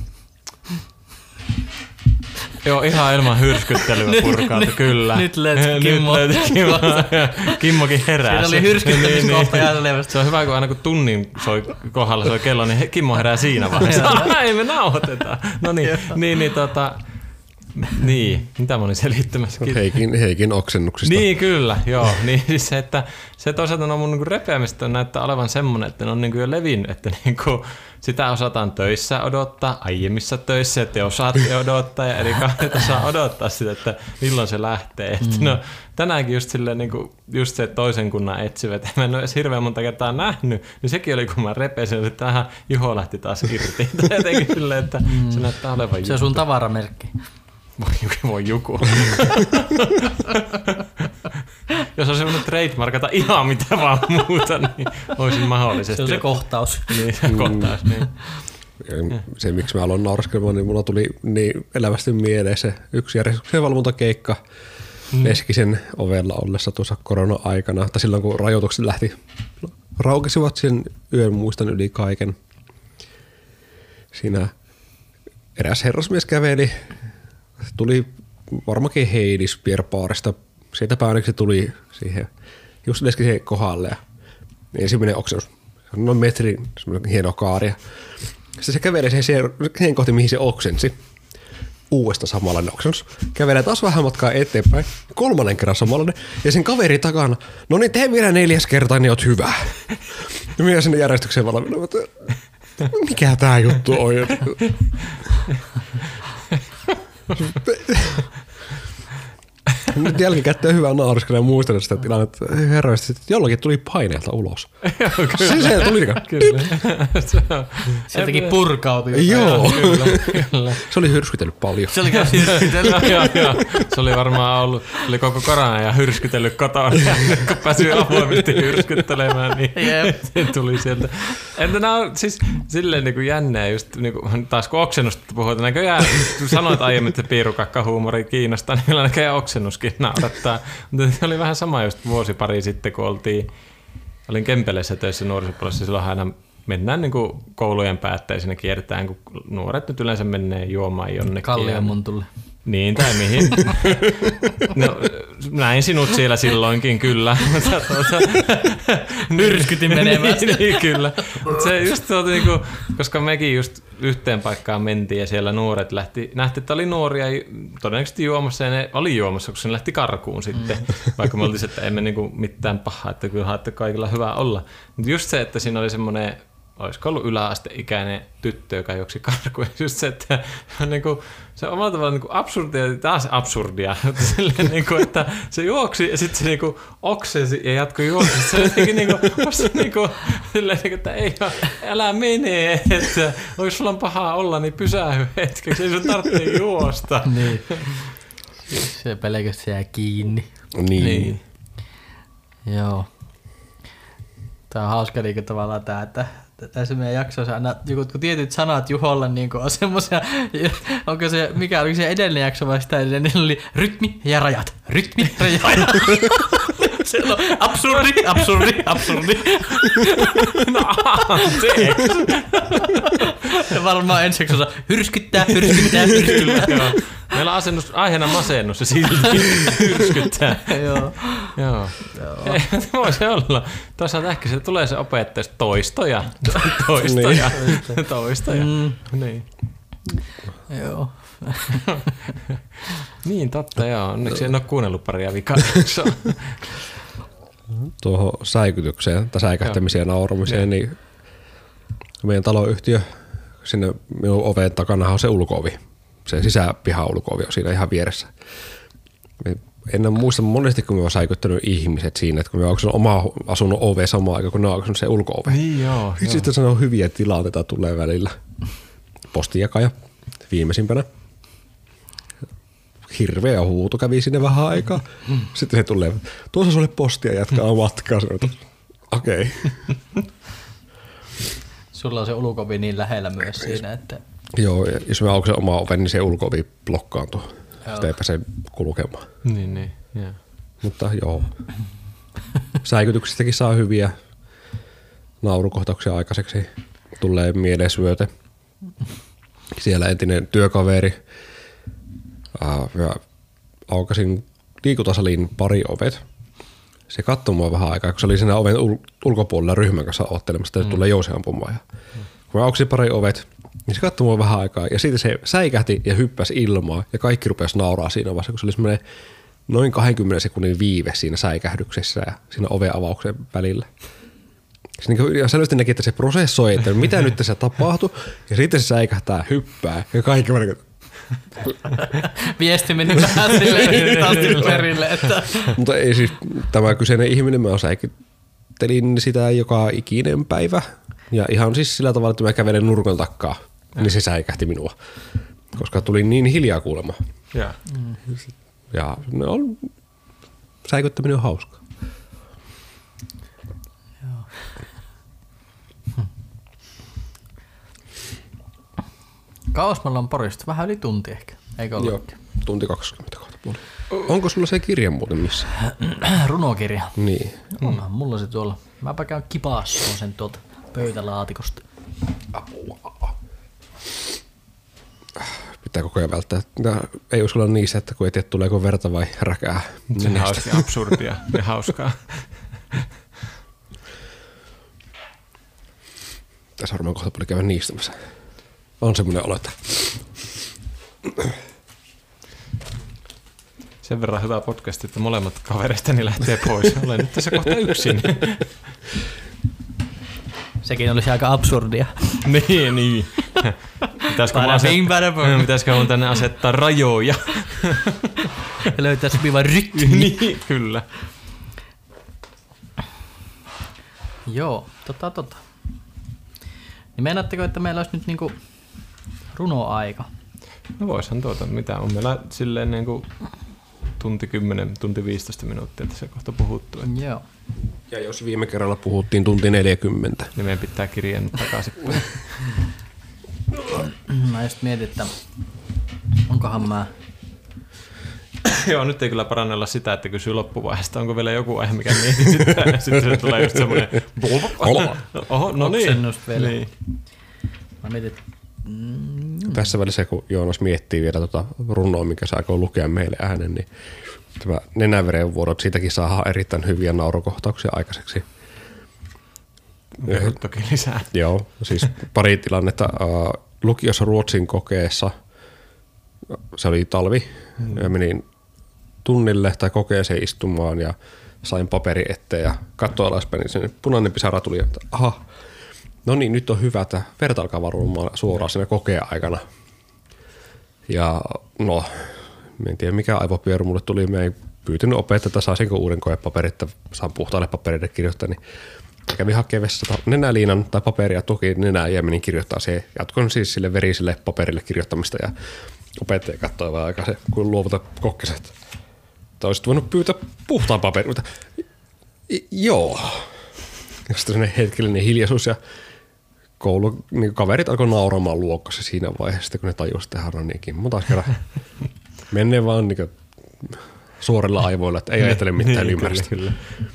Joo, ihan ilman hyrskyttelyä purkautui, kyllä. nyt löytyi Kimmo. Nyt Kimmo. Kimmokin heräsi. Siinä oli hyrskyttämiskohta ihan selvästi. Se on hyvä, kun aina kun tunnin soi kohdalla soi kello, niin Kimmo herää siinä vaiheessa. Ai, me nauhoitetaan. No niin, niin, niin tota... Niin, mitä mä olin selittämässä? Heikin, Heikin oksennuksista. Niin, kyllä, joo. Niin siis se, että se toisaalta no mun niinku repeämistä näyttää olevan semmoinen, että ne on niinku jo levinnyt, että niinku sitä osataan töissä odottaa, aiemmissa töissä, että te osaatte odottaa ja eri kahdet osaa odottaa sitä, että milloin se lähtee. Mm. Että no, tänäänkin just silleen, niinku, just se toisen kunnan etsivät, mä en ole edes hirveän monta kertaa nähnyt, niin sekin oli, kun mä repesin, että tähän Juho lähti taas irti. Tai jotenkin silleen, että mm. se näyttää olevan Se on sun tavaramerkki. Voi, voi joku. Jos olisi voinut trademarkata ihan mitä vaan muuta, niin olisin mahdollisesti. Se on se kohtaus. Niin, se kohtaus. Niin. Ja Se, miksi mä aloin nauraskelemaan, niin mulla tuli niin elävästi mieleen se yksi järjestyksen valvontakeikka mm. Leskisen ovella ollessa tuossa korona-aikana, tai silloin kun rajoitukset lähti, raukesivat sen yön muistan yli kaiken. Siinä eräs herrasmies käveli, tuli varmaankin Heidis Pierpaarista, sieltä päänneksi tuli siihen just Leskisen kohdalle ja ensimmäinen oksennus, noin metrin hieno kaari. sitten se kävelee siihen, siihen, siihen kohti, mihin se oksensi. Uudesta samanlainen oksennus. Kävelee taas vähän matkaa eteenpäin. Kolmannen kerran samanlainen. Ja sen kaveri takana. No niin, tee vielä neljäs kerta, niin oot hyvä. Ja minä sinne järjestykseen valmiina. että Mikä tää juttu on? 对。Nyt jälkikäteen hyvä nauriskella ja muistella sitä tilannetta. Herrasti, että jollakin tuli paineelta ulos. Se, se tuli niinku, Kyllä. se, Se teki purkautui. Joo. kyllä, kyllä. Se oli hyrskytellyt paljon. Se oli kyllä hyrskytellyt. joo, joo. Se oli varmaan ollut, oli koko korona ja hyrskytellyt kotona. Kun pääsi avoimesti hyrskyttelemään, niin Jep. se tuli sieltä. Entä nämä on siis silleen niin kuin jännää, just niin kuin, taas kun oksennusta puhutaan, näköjään sanoit aiemmin, että piirukakkahuumori kiinnostaa, niin kyllä näköjään oksennuskin naurattaa. Mutta se oli vähän sama just vuosi pari sitten, kun oltiin, olin Kempeleissä töissä nuorisopuolessa, silloin aina mennään niin kuin koulujen päättäisinä kiertään, kun nuoret nyt yleensä menee juomaan jonnekin. Kallion ja- muntulle. Niin, tai mihin. No, näin sinut siellä silloinkin, kyllä. Tuota, Myrskytin menemään. niin, niin, kyllä. Mut se just tuota, niinku, koska mekin just yhteen paikkaan mentiin ja siellä nuoret lähti, nähti, että oli nuoria todennäköisesti juomassa ja ne oli juomassa, koska ne lähti karkuun sitten. Vaikka me oltiin, että emme niinku mitään pahaa, että kyllä että kaikilla hyvä olla. Mutta just se, että siinä oli semmoinen olisiko ollut yläasteikäinen tyttö, joka juoksi karkuun. Just se, että se on niinku, se on omalla tavalla niinku absurdia, taas absurdia, silleen niinku, että se juoksi ja sitten se niinku oksensi ja jatkoi juoksusta. Se oli jotenkin niinku, musta niinku, silleen niinku, että ei, älä mene, että olisi sulla pahaa olla, niin pysähy hetkeksi, ei sun tarvitse juosta. Niin. Se pelkästään jää kiinni. Niin. Niin. Joo. Tää on hauska niinku tavallaan tää, että tässä meidän jaksossa aina joku tietyt sanat Juholle niin on semmoisia, onko se, mikä oli se edellinen jakso vai sitä edellinen, niillä oli rytmi ja rajat, rytmi ja rajat. se on absurdi, absurdi, absurdi. No anteeksi. Ja varmaan ensi jaksossa hyrskyttää, hyrskyttää, hyrskyttää. Joo. Meillä on asennus, aiheena masennus ja silti hyrskyttää. Joo. Joo. Ei, voisi olla. Toisaalta ehkä se tulee se opettaja toistoja. Toistoja. Toistoja. Mm, Niin. joo. niin, totta joo. Onneksi en ole kuunnellut paria vikaa. Tuohon säikytykseen tai säikähtämiseen ja nauramiseen, niin meidän taloyhtiö, sinne minun oven takana on se ulkoovi. Se sisäpiha ulkoovi on siinä ihan vieressä. En muista monesti, kun me oon säikyttänyt ihmiset siinä, että kun me oon oma asunut ove samaan aikaan, kun ne on se ulko-ove. Niin joo. Sitten sitten sanoo hyviä tilanteita tulee välillä. Postijakaja viimeisimpänä. Hirveä huuto kävi sinne vähän aikaa. Sitten se tulee, tuossa sulle postia jatkaa matkaa. Okei. Sulla on se ulkovi niin lähellä myös siinä, että Joo, ja jos mä auksen oma oven, niin se ulko-ovi blokkaantuu. Sitä ei pääse kulkemaan. Niin, niin. Joo. Mutta joo. Säikytyksistäkin saa hyviä naurukohtauksia aikaiseksi. Tulee mieleen syöte. Siellä entinen työkaveri. Ja aukasin liikuntasalin pari ovet. Se katsoi mua vähän aikaa, kun se oli siinä oven ul- ulkopuolella ryhmän kanssa ottelemassa, että mm. tulee jousi ampumaan. Ja kun mä auksin pari ovet, niin se katsoi mua vähän aikaa ja sitten se säikähti ja hyppäsi ilmaa ja kaikki rupesi nauraa siinä vaiheessa, kun se oli semmoinen noin 20 sekunnin viive siinä säikähdyksessä ja siinä oven avauksen välillä. Se niin ja selvästi näki, että se prosessoi, että mitä nyt tässä tapahtuu, ja sitten se säikähtää, hyppää, ja kaikki kuin, viesti meni vähän silleen hitaasti perille, että Mutta ei siis, tämä kyseinen ihminen, mä säikyttelin sitä joka ikinen päivä. Ja ihan siis sillä tavalla, että mä kävelen nurkan takkaa, niin se säikähti minua. Koska tuli niin hiljaa kuulema. Joo. Ja ne on, säikyttäminen on hauskaa. Kauas me ollaan porista, vähän yli tunti ehkä, eikö Joo, ollut? tunti 20 kohta puoli. Onko sulla se kirja muuten missä? Runokirja. Niin. Onhan mulla se tuolla. Mäpä käyn kipaassoon sen tuolta pöytälaatikosta. Apua. Pitää koko ajan välttää. Tää Ei uskalla niissä, että kun ei tiedä tuleeko verta vai räkää. Sehän olisi absurdia ja hauskaa. Tässä varmaan kohta puoli käydä niistämässä. On semmoinen oleta. Sen verran hyvä podcast, että molemmat kavereistani lähtee pois. Olen nyt tässä kohta yksin. Sekin olisi aika absurdia. niin, niin. Pitäisikö mun, aset... bada boom. Pitäisikö mun tänne asettaa rajoja? Ja löytää sopiva rytmi. niin, kyllä. Joo, tota tota. Niin meinaatteko, että meillä olisi nyt niinku runoaika? No voishan tuota, mitä on meillä silleen niin kuin tunti 10, tunti 15 minuuttia tässä kohta puhuttu. Että Joo. Ja jos viime kerralla puhuttiin tunti 40. niin meidän pitää kirjeen takaisin. Mä just mietin, että onkohan mä... Joo, nyt ei kyllä parannella sitä, että kysyy loppuvaiheesta, onko vielä joku aihe, mikä mietityttää. Ja sitten se tulee just semmoinen... Oho, no niin. Vielä. niin. Mä mietin, että mm, Tässä välissä, kun Joonas miettii vielä tota runoa, mikä se aikoo lukea meille äänen, niin tämä nenäveren vuorot, siitäkin saa erittäin hyviä naurokohtauksia aikaiseksi. Kerro toki lisää. Joo, siis pari tilannetta. Uh, lukiossa Ruotsin kokeessa, se oli talvi, mm. ja menin tunnille tai kokeeseen istumaan ja sain paperi eteen ja katsoin alaspäin, niin sinne punainen pisara tuli, että aha, no niin, nyt on hyvä, että verta alkaa varumaan suoraan siinä kokeen aikana. Ja no, en tiedä mikä aivopyörä mulle tuli, mä en pyytänyt opettaja, että saisinko uuden koepaperin, että saan puhtaalle paperille kirjoittaa, niin kävin hakemaan vessasta nenäliinan tai paperia, toki nenää ja menin kirjoittaa se. Jatkoin siis sille veriselle paperille kirjoittamista ja opettaja katsoi vaan aikaa se, kun luovuta kokkiset. Tai olisit voinut pyytää puhtaan paperin, mutta i- joo. Sitten sellainen hetkellinen hiljaisuus ja koulu, niin kaverit alkoi nauramaan luokkassa siinä vaiheessa, kun ne tajusivat, on niin kimmo taas kerran. Menee vaan niin suorilla aivoilla, että ei ajattele mitään Niin, ymmärrystä. Kyllä, kyllä.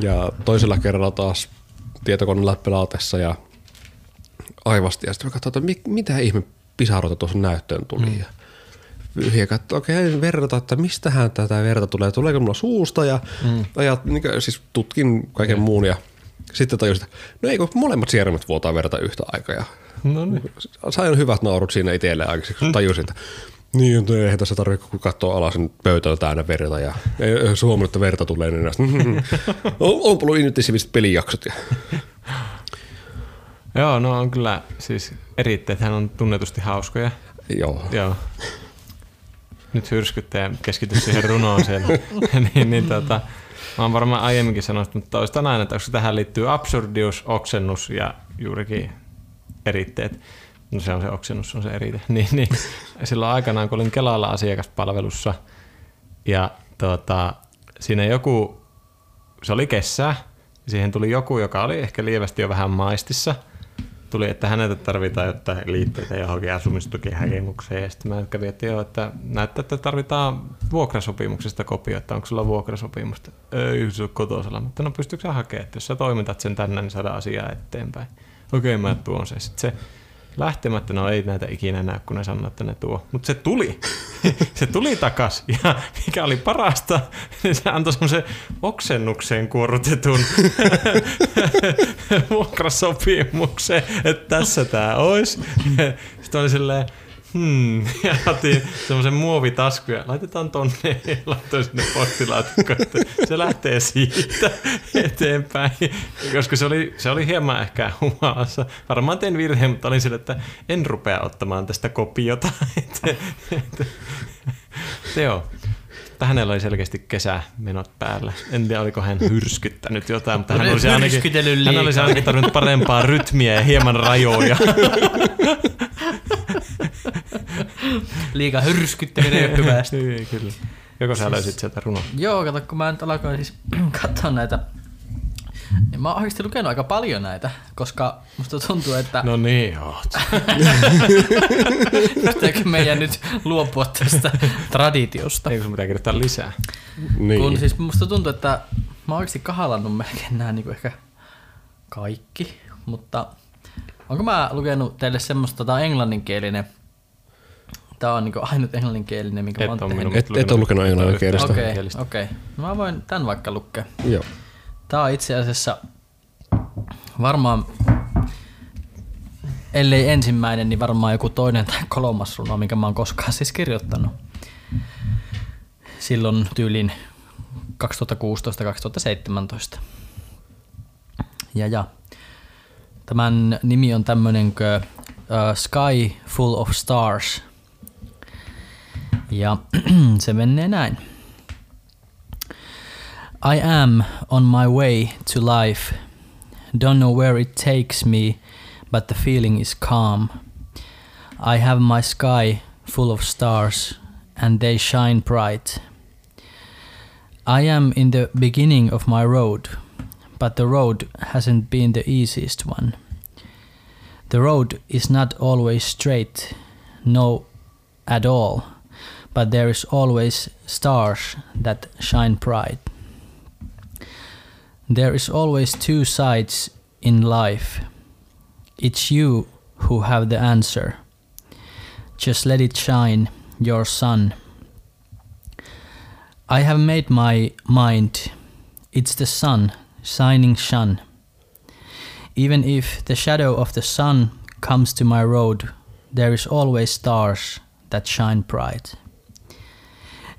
Ja toisella kerralla taas tietokoneella pelaatessa ja aivasti. Ja sitten katsoin, että mi- mitä ihme pisaroita tuossa näyttöön tuli. Mm. Ja yhä katsoin, okei, okay, verrata, että mistähän tätä verta tulee. Tuleeko mulla suusta? Ja mm. ajat, niin kuin, siis tutkin kaiken mm. muun ja sitten tajusin, että no ei kun molemmat siermet vuotaa verta yhtä aikaa. No niin. sain hyvät naurut siinä itselle aikaiseksi, kun tajusin, että niin, mutta eihän tässä tarvitse kun katsoa alas sen pöytällä täynnä verta ja huomannut, että verta tulee nenästä. on, on ollut intensiiviset pelijaksot. Ja, Joo, no on kyllä, siis eritteethän on tunnetusti hauskoja. joo. Joo. nyt hyrskyttää ja keskity siihen runoon siellä. niin, niin tota, mä oon varmaan aiemminkin sanonut, mutta toistan aina, että koska tähän liittyy absurdius, oksennus ja juurikin eritteet. No se on se oksennus, on se erite. Niin, niin. Silloin aikanaan, kun olin Kelalla asiakaspalvelussa ja tota, siinä joku, se oli kesää, siihen tuli joku, joka oli ehkä lievästi jo vähän maistissa. Tuli, että häneltä tarvitaan jotain liitteitä johonkin asumistukihakemukseen. Ja sitten mä kävin, että joo, että näyttää, että tarvitaan vuokrasopimuksesta kopio, että onko sulla vuokrasopimusta. Ei, se on kotosalla, mutta no pystyykö sä hakemaan, että jos sä toimitat sen tänne, niin saadaan asiaa eteenpäin. Okei, okay, mä tuon sen. Sitten se lähtemättä, no ei näitä ikinä näe, kun ne sanoo, että ne tuo. Mutta se tuli. se tuli takas. Ja mikä oli parasta, niin se antoi semmoisen oksennukseen kuorutetun vuokrasopimuksen, että tässä tämä olisi. Sitten oli silleen, Hmm, ja otin semmoisen muovitaskun ja laitetaan tonne ja laitoin sinne postilaatikkoon, että se lähtee siitä eteenpäin, koska se oli, se oli hieman ehkä humalassa. Varmaan tein virheen, mutta olin sille, että en rupea ottamaan tästä kopiota. Että, että, joo. Mutta hänellä oli selkeästi kesämenot päällä. En tiedä, oliko hän hyrskyttänyt jotain, mutta hän olisi ainakin, hän olisi ainakin tarvinnut parempaa rytmiä ja hieman rajoja. Liika hyrskyttäminen ei ole hyvästä. Ei, kyllä. Joko sä löysit sieltä runon? Joo, kato, kun mä nyt alkoin siis katsoa näitä niin mä oon oikeasti lukenut aika paljon näitä, koska musta tuntuu, että... No niin, oot. Pitääkö meidän nyt luopua tästä traditiosta? Eikö sun pitää kirjoittaa lisää? Niin. Kun siis musta tuntuu, että mä oon oikeasti kahalannut melkein nämä niin ehkä kaikki, mutta onko mä lukenut teille semmoista, tämä englanninkielinen Tämä on niinku ainut englanninkielinen, minkä et mä oon tehnyt. Et, et ole lukenut englanninkielistä. Okei, okay, okei. Okay. No mä voin tämän vaikka lukea. Joo. Tämä on itse asiassa varmaan, ellei ensimmäinen, niin varmaan joku toinen tai kolmas runo, minkä mä oon koskaan siis kirjoittanut. Silloin tyylin 2016-2017. Ja, ja. Tämän nimi on tämmönen kuin uh, Sky Full of Stars. Ja se menee näin. I am on my way to life. Don't know where it takes me, but the feeling is calm. I have my sky full of stars, and they shine bright. I am in the beginning of my road, but the road hasn't been the easiest one. The road is not always straight, no, at all, but there is always stars that shine bright. There is always two sides in life. It's you who have the answer. Just let it shine, your sun. I have made my mind. It's the sun, shining sun. Even if the shadow of the sun comes to my road, there is always stars that shine bright.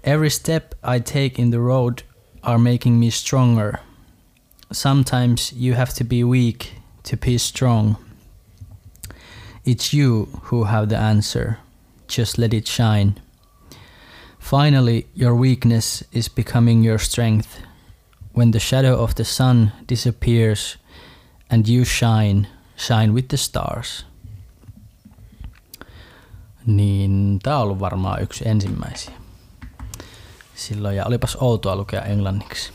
Every step I take in the road are making me stronger sometimes you have to be weak to be strong. It's you who have the answer. Just let it shine. Finally, your weakness is becoming your strength. When the shadow of the sun disappears and you shine, shine with the stars. Niin, tämä on ollut varmaan yksi ensimmäisiä. Silloin, ja olipas outoa lukea englanniksi.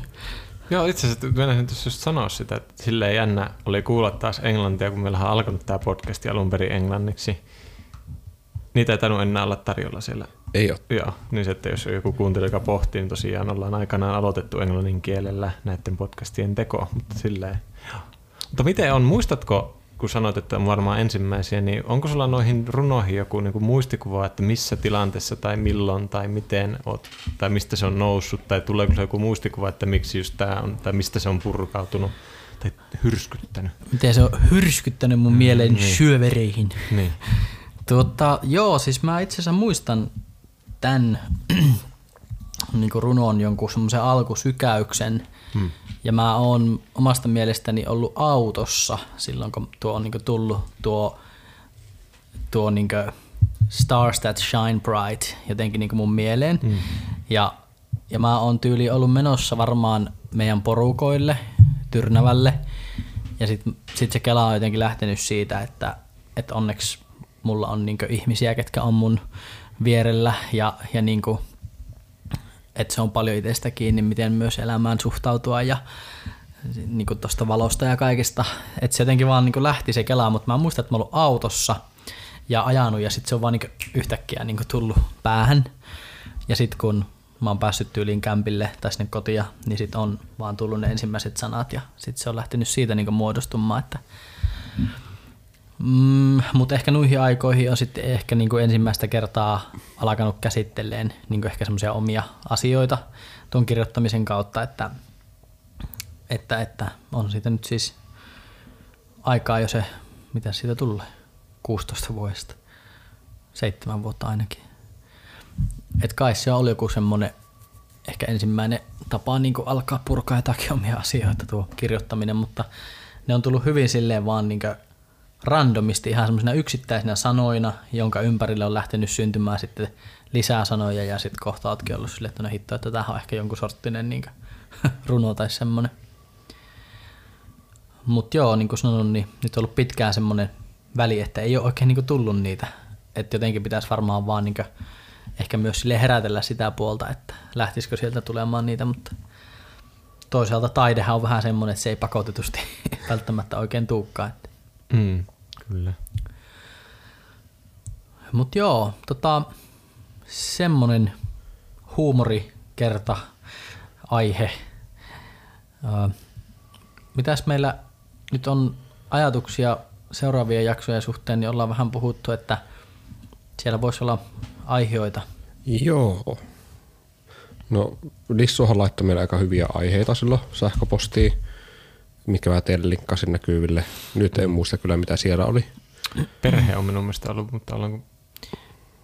Joo, itse asiassa meinasin tuossa just sanoa sitä, että silleen jännä oli kuulla taas englantia, kun meillä on alkanut tämä podcast alun perin englanniksi. Niitä ei tainnut enää olla tarjolla siellä. Ei ole. Joo, niin se, että jos joku kuuntelija, joka pohtii, niin tosiaan ollaan aikanaan aloitettu englannin kielellä näiden podcastien teko, mutta silleen. Mutta miten on, muistatko kun sanoit, että on varmaan ensimmäisiä, niin onko sulla noihin runoihin joku niin kuin muistikuva, että missä tilanteessa tai milloin tai miten oot, tai mistä se on noussut, tai tuleeko se joku muistikuva, että miksi just tämä on, tai mistä se on purkautunut tai hyrskyttänyt? Miten se on hyrskyttänyt mun mieleen mm, niin. syövereihin. Niin. Tuota, joo, siis mä itse asiassa muistan tämän niin runon jonkun semmoisen alkusykäyksen, hmm. Ja mä oon omasta mielestäni ollut autossa silloin, kun tuo on niinku tullut tuo, tuo niinku Stars That Shine Bright jotenkin niin kuin mun mieleen. Mm. Ja, ja mä oon tyyli ollut menossa varmaan meidän porukoille, Tyrnävälle. Ja sit, sit se Kela on jotenkin lähtenyt siitä, että, että onneksi mulla on niin ihmisiä, ketkä on mun vierellä ja, ja niin kuin, että se on paljon itsestä kiinni, miten myös elämään suhtautua ja niin tuosta valosta ja kaikesta. Että se jotenkin vaan niin lähti se kelaa, mutta mä muistan, että mä ollut autossa ja ajanut ja sitten se on vaan niin yhtäkkiä niin tullut päähän. Ja sitten kun mä oon päässyt tyyliin kämpille tai sinne kotia, niin sitten on vaan tullut ne ensimmäiset sanat ja sitten se on lähtenyt siitä niin muodostumaan, että Mm, mutta ehkä noihin aikoihin on sitten ehkä niin kuin ensimmäistä kertaa alkanut käsitteleen niin kuin ehkä semmoisia omia asioita tuon kirjoittamisen kautta, että, että, että on siitä nyt siis aikaa jo se, mitä siitä tulee, 16 vuodesta, seitsemän vuotta ainakin. Et kai se ollut joku semmoinen ehkä ensimmäinen tapa niin kuin alkaa purkaa jotakin omia asioita tuo kirjoittaminen, mutta ne on tullut hyvin silleen vaan niin randomisti ihan semmoisina yksittäisinä sanoina, jonka ympärille on lähtenyt syntymään sitten lisää sanoja ja sitten kohta ootkin ollut sille, että no hitto, että tämähän on ehkä jonkun sorttinen niin runo tai semmoinen. Mutta joo, niin kuin sanonut, niin nyt on ollut pitkään semmoinen väli, että ei ole oikein niin tullut niitä. Että jotenkin pitäisi varmaan vaan niin ehkä myös sille herätellä sitä puolta, että lähtisikö sieltä tulemaan niitä, mutta toisaalta taidehan on vähän semmoinen, että se ei pakotetusti välttämättä oikein tuukkaa. Mm, kyllä. Mut joo, tota, semmonen huumorikerta aihe. Ö, mitäs meillä nyt on ajatuksia seuraavien jaksojen suhteen, niin ollaan vähän puhuttu, että siellä voisi olla aiheita. Joo. No, Lissuhan laittoi meille aika hyviä aiheita silloin sähköpostiin mikä mä teille linkkasin näkyville. Nyt en muista kyllä, mitä siellä oli. Perhe on minun mielestä ollut, mutta ollaanko...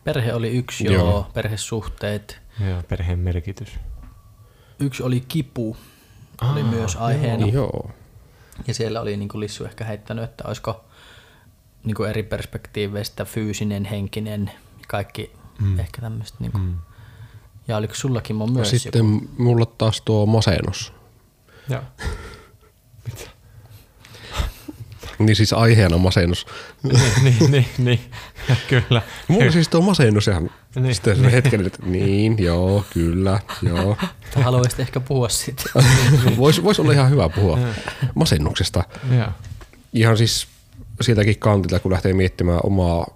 Perhe oli yksi, joo. joo. Perhesuhteet. Joo, perheen merkitys. Yksi oli kipu, Aa, oli myös aiheena. Joo. Ja siellä oli niin kuin Lissu ehkä heittänyt, että olisiko niin kuin eri perspektiiveistä fyysinen, henkinen, kaikki mm. ehkä tämmöistä. Niin kuin. Mm. Ja oliko sullakin on myös Sitten joku? mulla taas tuo masennus. Joo. Mitä? Niin siis aiheena masennus. niin, niin, niin, niin. kyllä. Mulla siis tuo masennus ihan niin, sitten niin. hetken, että niin, joo, kyllä, joo. Haluaisit ehkä puhua siitä. Voisi vois olla ihan hyvä puhua masennuksesta. Ja. Ihan siis sieltäkin kantilta, kun lähtee miettimään omaa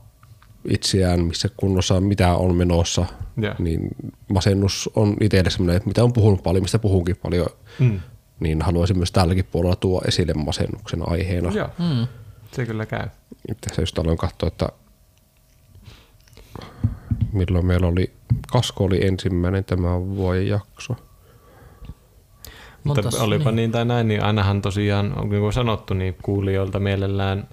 itseään, missä kunnossa mitä on menossa, ja. niin masennus on itselle sellainen, mitä on puhunut paljon, mistä puhunkin paljon. Mm niin haluaisin myös tälläkin puolella tuo esille masennuksen aiheena. Joo, mm. se kyllä käy. Tässä just aloin katsoa, että milloin meillä oli, Kasko oli ensimmäinen tämä vuoden jakso. Mutta Mutta olipa niin. niin tai näin, niin ainahan tosiaan, niin kuin sanottu, niin kuulijoilta mielellään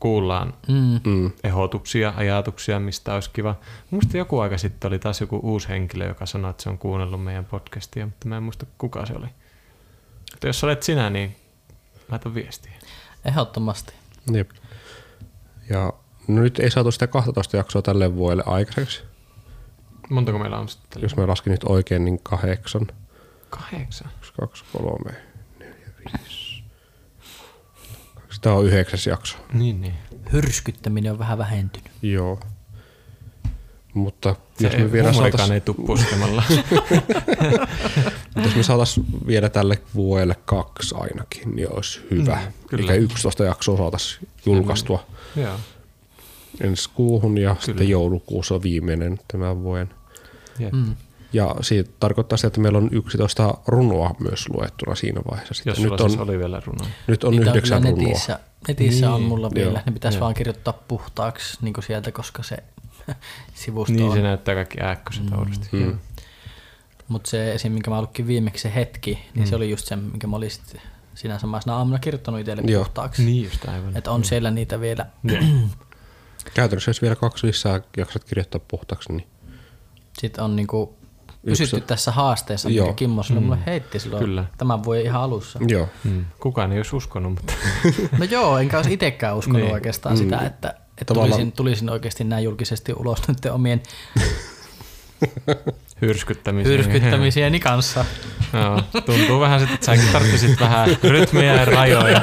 kuullaan mm. mm. ehdotuksia, ajatuksia, mistä olisi kiva. Muista joku aika sitten oli taas joku uusi henkilö, joka sanoi, että se on kuunnellut meidän podcastia, mutta mä en muista kuka se oli. Mutta jos olet sinä, niin laita viestiä. Ehdottomasti. Jep. Ja no nyt ei saatu sitä 12 jaksoa tälle vuodelle aikaiseksi. Montako meillä on sitten? Jos mä laskin nyt oikein, niin kahdeksan. Kahdeksan? Yksi, kaksi, kolme, neljä, viisi. Tämä on yhdeksäs jakso. Niin, niin. Hyrskyttäminen on vähän vähentynyt. Joo. Mutta se jos me vielä saatais... ei tule puskemalla. jos me saataisiin vielä tälle vuodelle kaksi ainakin, niin olisi hyvä. Mm, kyllä. Eikä 11 jaksoa saataisiin julkaistua. Mm, yeah. Ensi kuuhun ja kyllä. sitten joulukuussa on viimeinen tämän vuoden. Yeah. Mm. Ja siitä tarkoittaa sitä, että meillä on 11 runoa myös luettuna siinä vaiheessa. Sitten Jos nyt on, siis oli vielä runoa. Nyt on Niitä yhdeksän on runoa. Netissä, netissä niin. on mulla vielä. Joo. Ne pitäisi Joo. vaan kirjoittaa puhtaaksi niin sieltä, koska se sivusto Niin on. se näyttää kaikki ääkköset mm. oudosti. Mm. Mutta se esim. minkä mä ollutkin viimeksi se hetki, niin mm. se oli just se, minkä mä olin sinä samaisena aamuna kirjoittanut itselle Joo. puhtaaksi. Niin just aivan. Että on mm. siellä niitä vielä. Käytännössä jos vielä kaksi lisää jaksat kirjoittaa puhtaaksi, niin... Sitten on niinku pysytty Yksi. tässä haasteessa, Joo. mikä Kimmo mm. mulle heitti silloin Kyllä. tämän voi ihan alussa. Joo. Mm. Kukaan ei olisi uskonut, mutta... no joo, enkä olisi itsekään uskonut niin. oikeastaan mm. sitä, että että Tavallaan- tulisin, tulisin oikeasti näin julkisesti ulos nyt omien Hyrskyttämisiä. hyrskyttämisieni kanssa. Joo, tuntuu vähän sitten, että säkin tarvitsisit vähän rytmiä ja rajoja.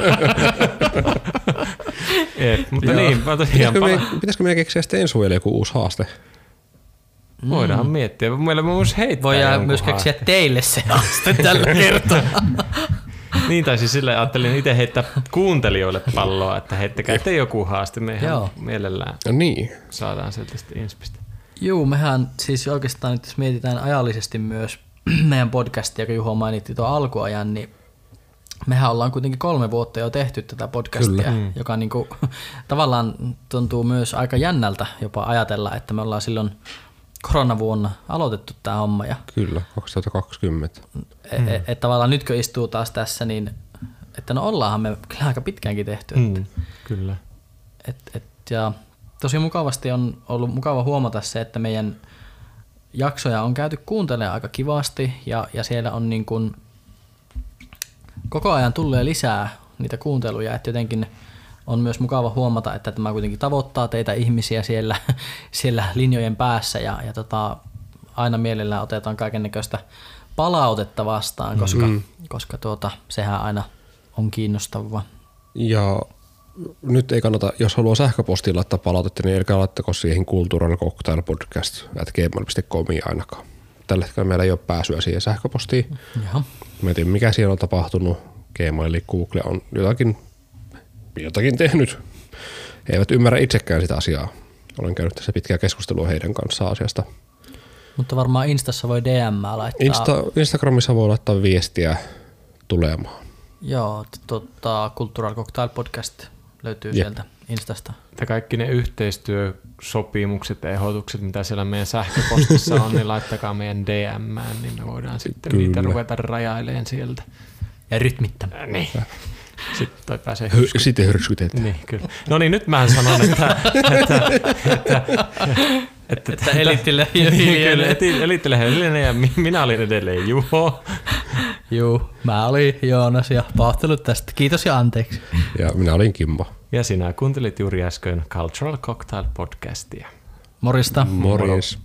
Jep, mutta Joo. niin, mä tosiaan Pitäisikö, pala- me, pitäisikö meidän keksiä sitten ensi vuodelle joku uusi haaste? voidaan miettiä. Meillä myös heittää Voidaan jonkun myös keksiä haasteen. teille se haaste tällä kertaa. Niin, tai siis sille ajattelin itse heittää kuuntelijoille palloa, että heittäkää te joku haaste. Me ihan Joo. mielellään No niin. saadaan sieltä sitten inspistä. Juu, mehän siis oikeastaan nyt jos mietitään ajallisesti myös meidän podcastia, kun Juho mainitti tuon alkuajan, niin mehän ollaan kuitenkin kolme vuotta jo tehty tätä podcastia, Kyllä. mm. joka niinku, tavallaan tuntuu myös aika jännältä jopa ajatella, että me ollaan silloin koronavuonna aloitettu tämä homma ja Kyllä, 2020. mm. et, et, tavallaan nyt kun istuu taas tässä, niin että no ollaanhan me kyllä aika pitkäänkin tehty. Mm, kyllä. Et, et, ja tosi mukavasti on ollut mukava huomata se, että meidän jaksoja on käyty kuuntelemaan aika kivasti ja, ja siellä on niin kuin koko ajan tulee lisää niitä kuunteluja, että jotenkin on myös mukava huomata, että tämä kuitenkin tavoittaa teitä ihmisiä siellä, siellä linjojen päässä ja, ja tota, aina mielellään otetaan kaiken näköistä palautetta vastaan, koska, mm. koska tuota, sehän aina on kiinnostavaa. Ja nyt ei kannata, jos haluaa sähköpostiin laittaa palautetta, niin älkää laittako siihen Cultural Cocktail Podcast ainakaan. Tällä hetkellä meillä ei ole pääsyä siihen sähköpostiin. Jaha. Mä en tiedä, mikä siellä on tapahtunut. Gmail eli Google on jotakin, jotakin tehnyt. He eivät ymmärrä itsekään sitä asiaa. Olen käynyt tässä pitkää keskustelua heidän kanssaan asiasta. Mutta varmaan Instassa voi DM laittaa. Insta, Instagramissa voi laittaa viestiä tulemaan. Joo, tota, Cultural Cocktail Podcast löytyy Jep. sieltä Instasta. Ja kaikki ne yhteistyösopimukset ja ehdotukset, mitä siellä meidän sähköpostissa on, niin laittakaa meidän DM, niin me voidaan sitten Kyllä. niitä ruveta rajaileen sieltä. Ja rytmittämä. Äh, Niin. Sitten toi pääsee Hy- sitten hyrskytetään. Niin, kyllä. No niin, nyt mä sanon, että, että, että, että, Että elittille niin, kyllä, eti- elittele hiljainen ja mi- minä olin edelleen Juho. Juu, mä olin Joonas ja pahoittelut tästä. Kiitos ja anteeksi. Ja minä olin Kimmo. Ja sinä kuuntelit juuri äsken Cultural Cocktail podcastia. Morista. Morjes.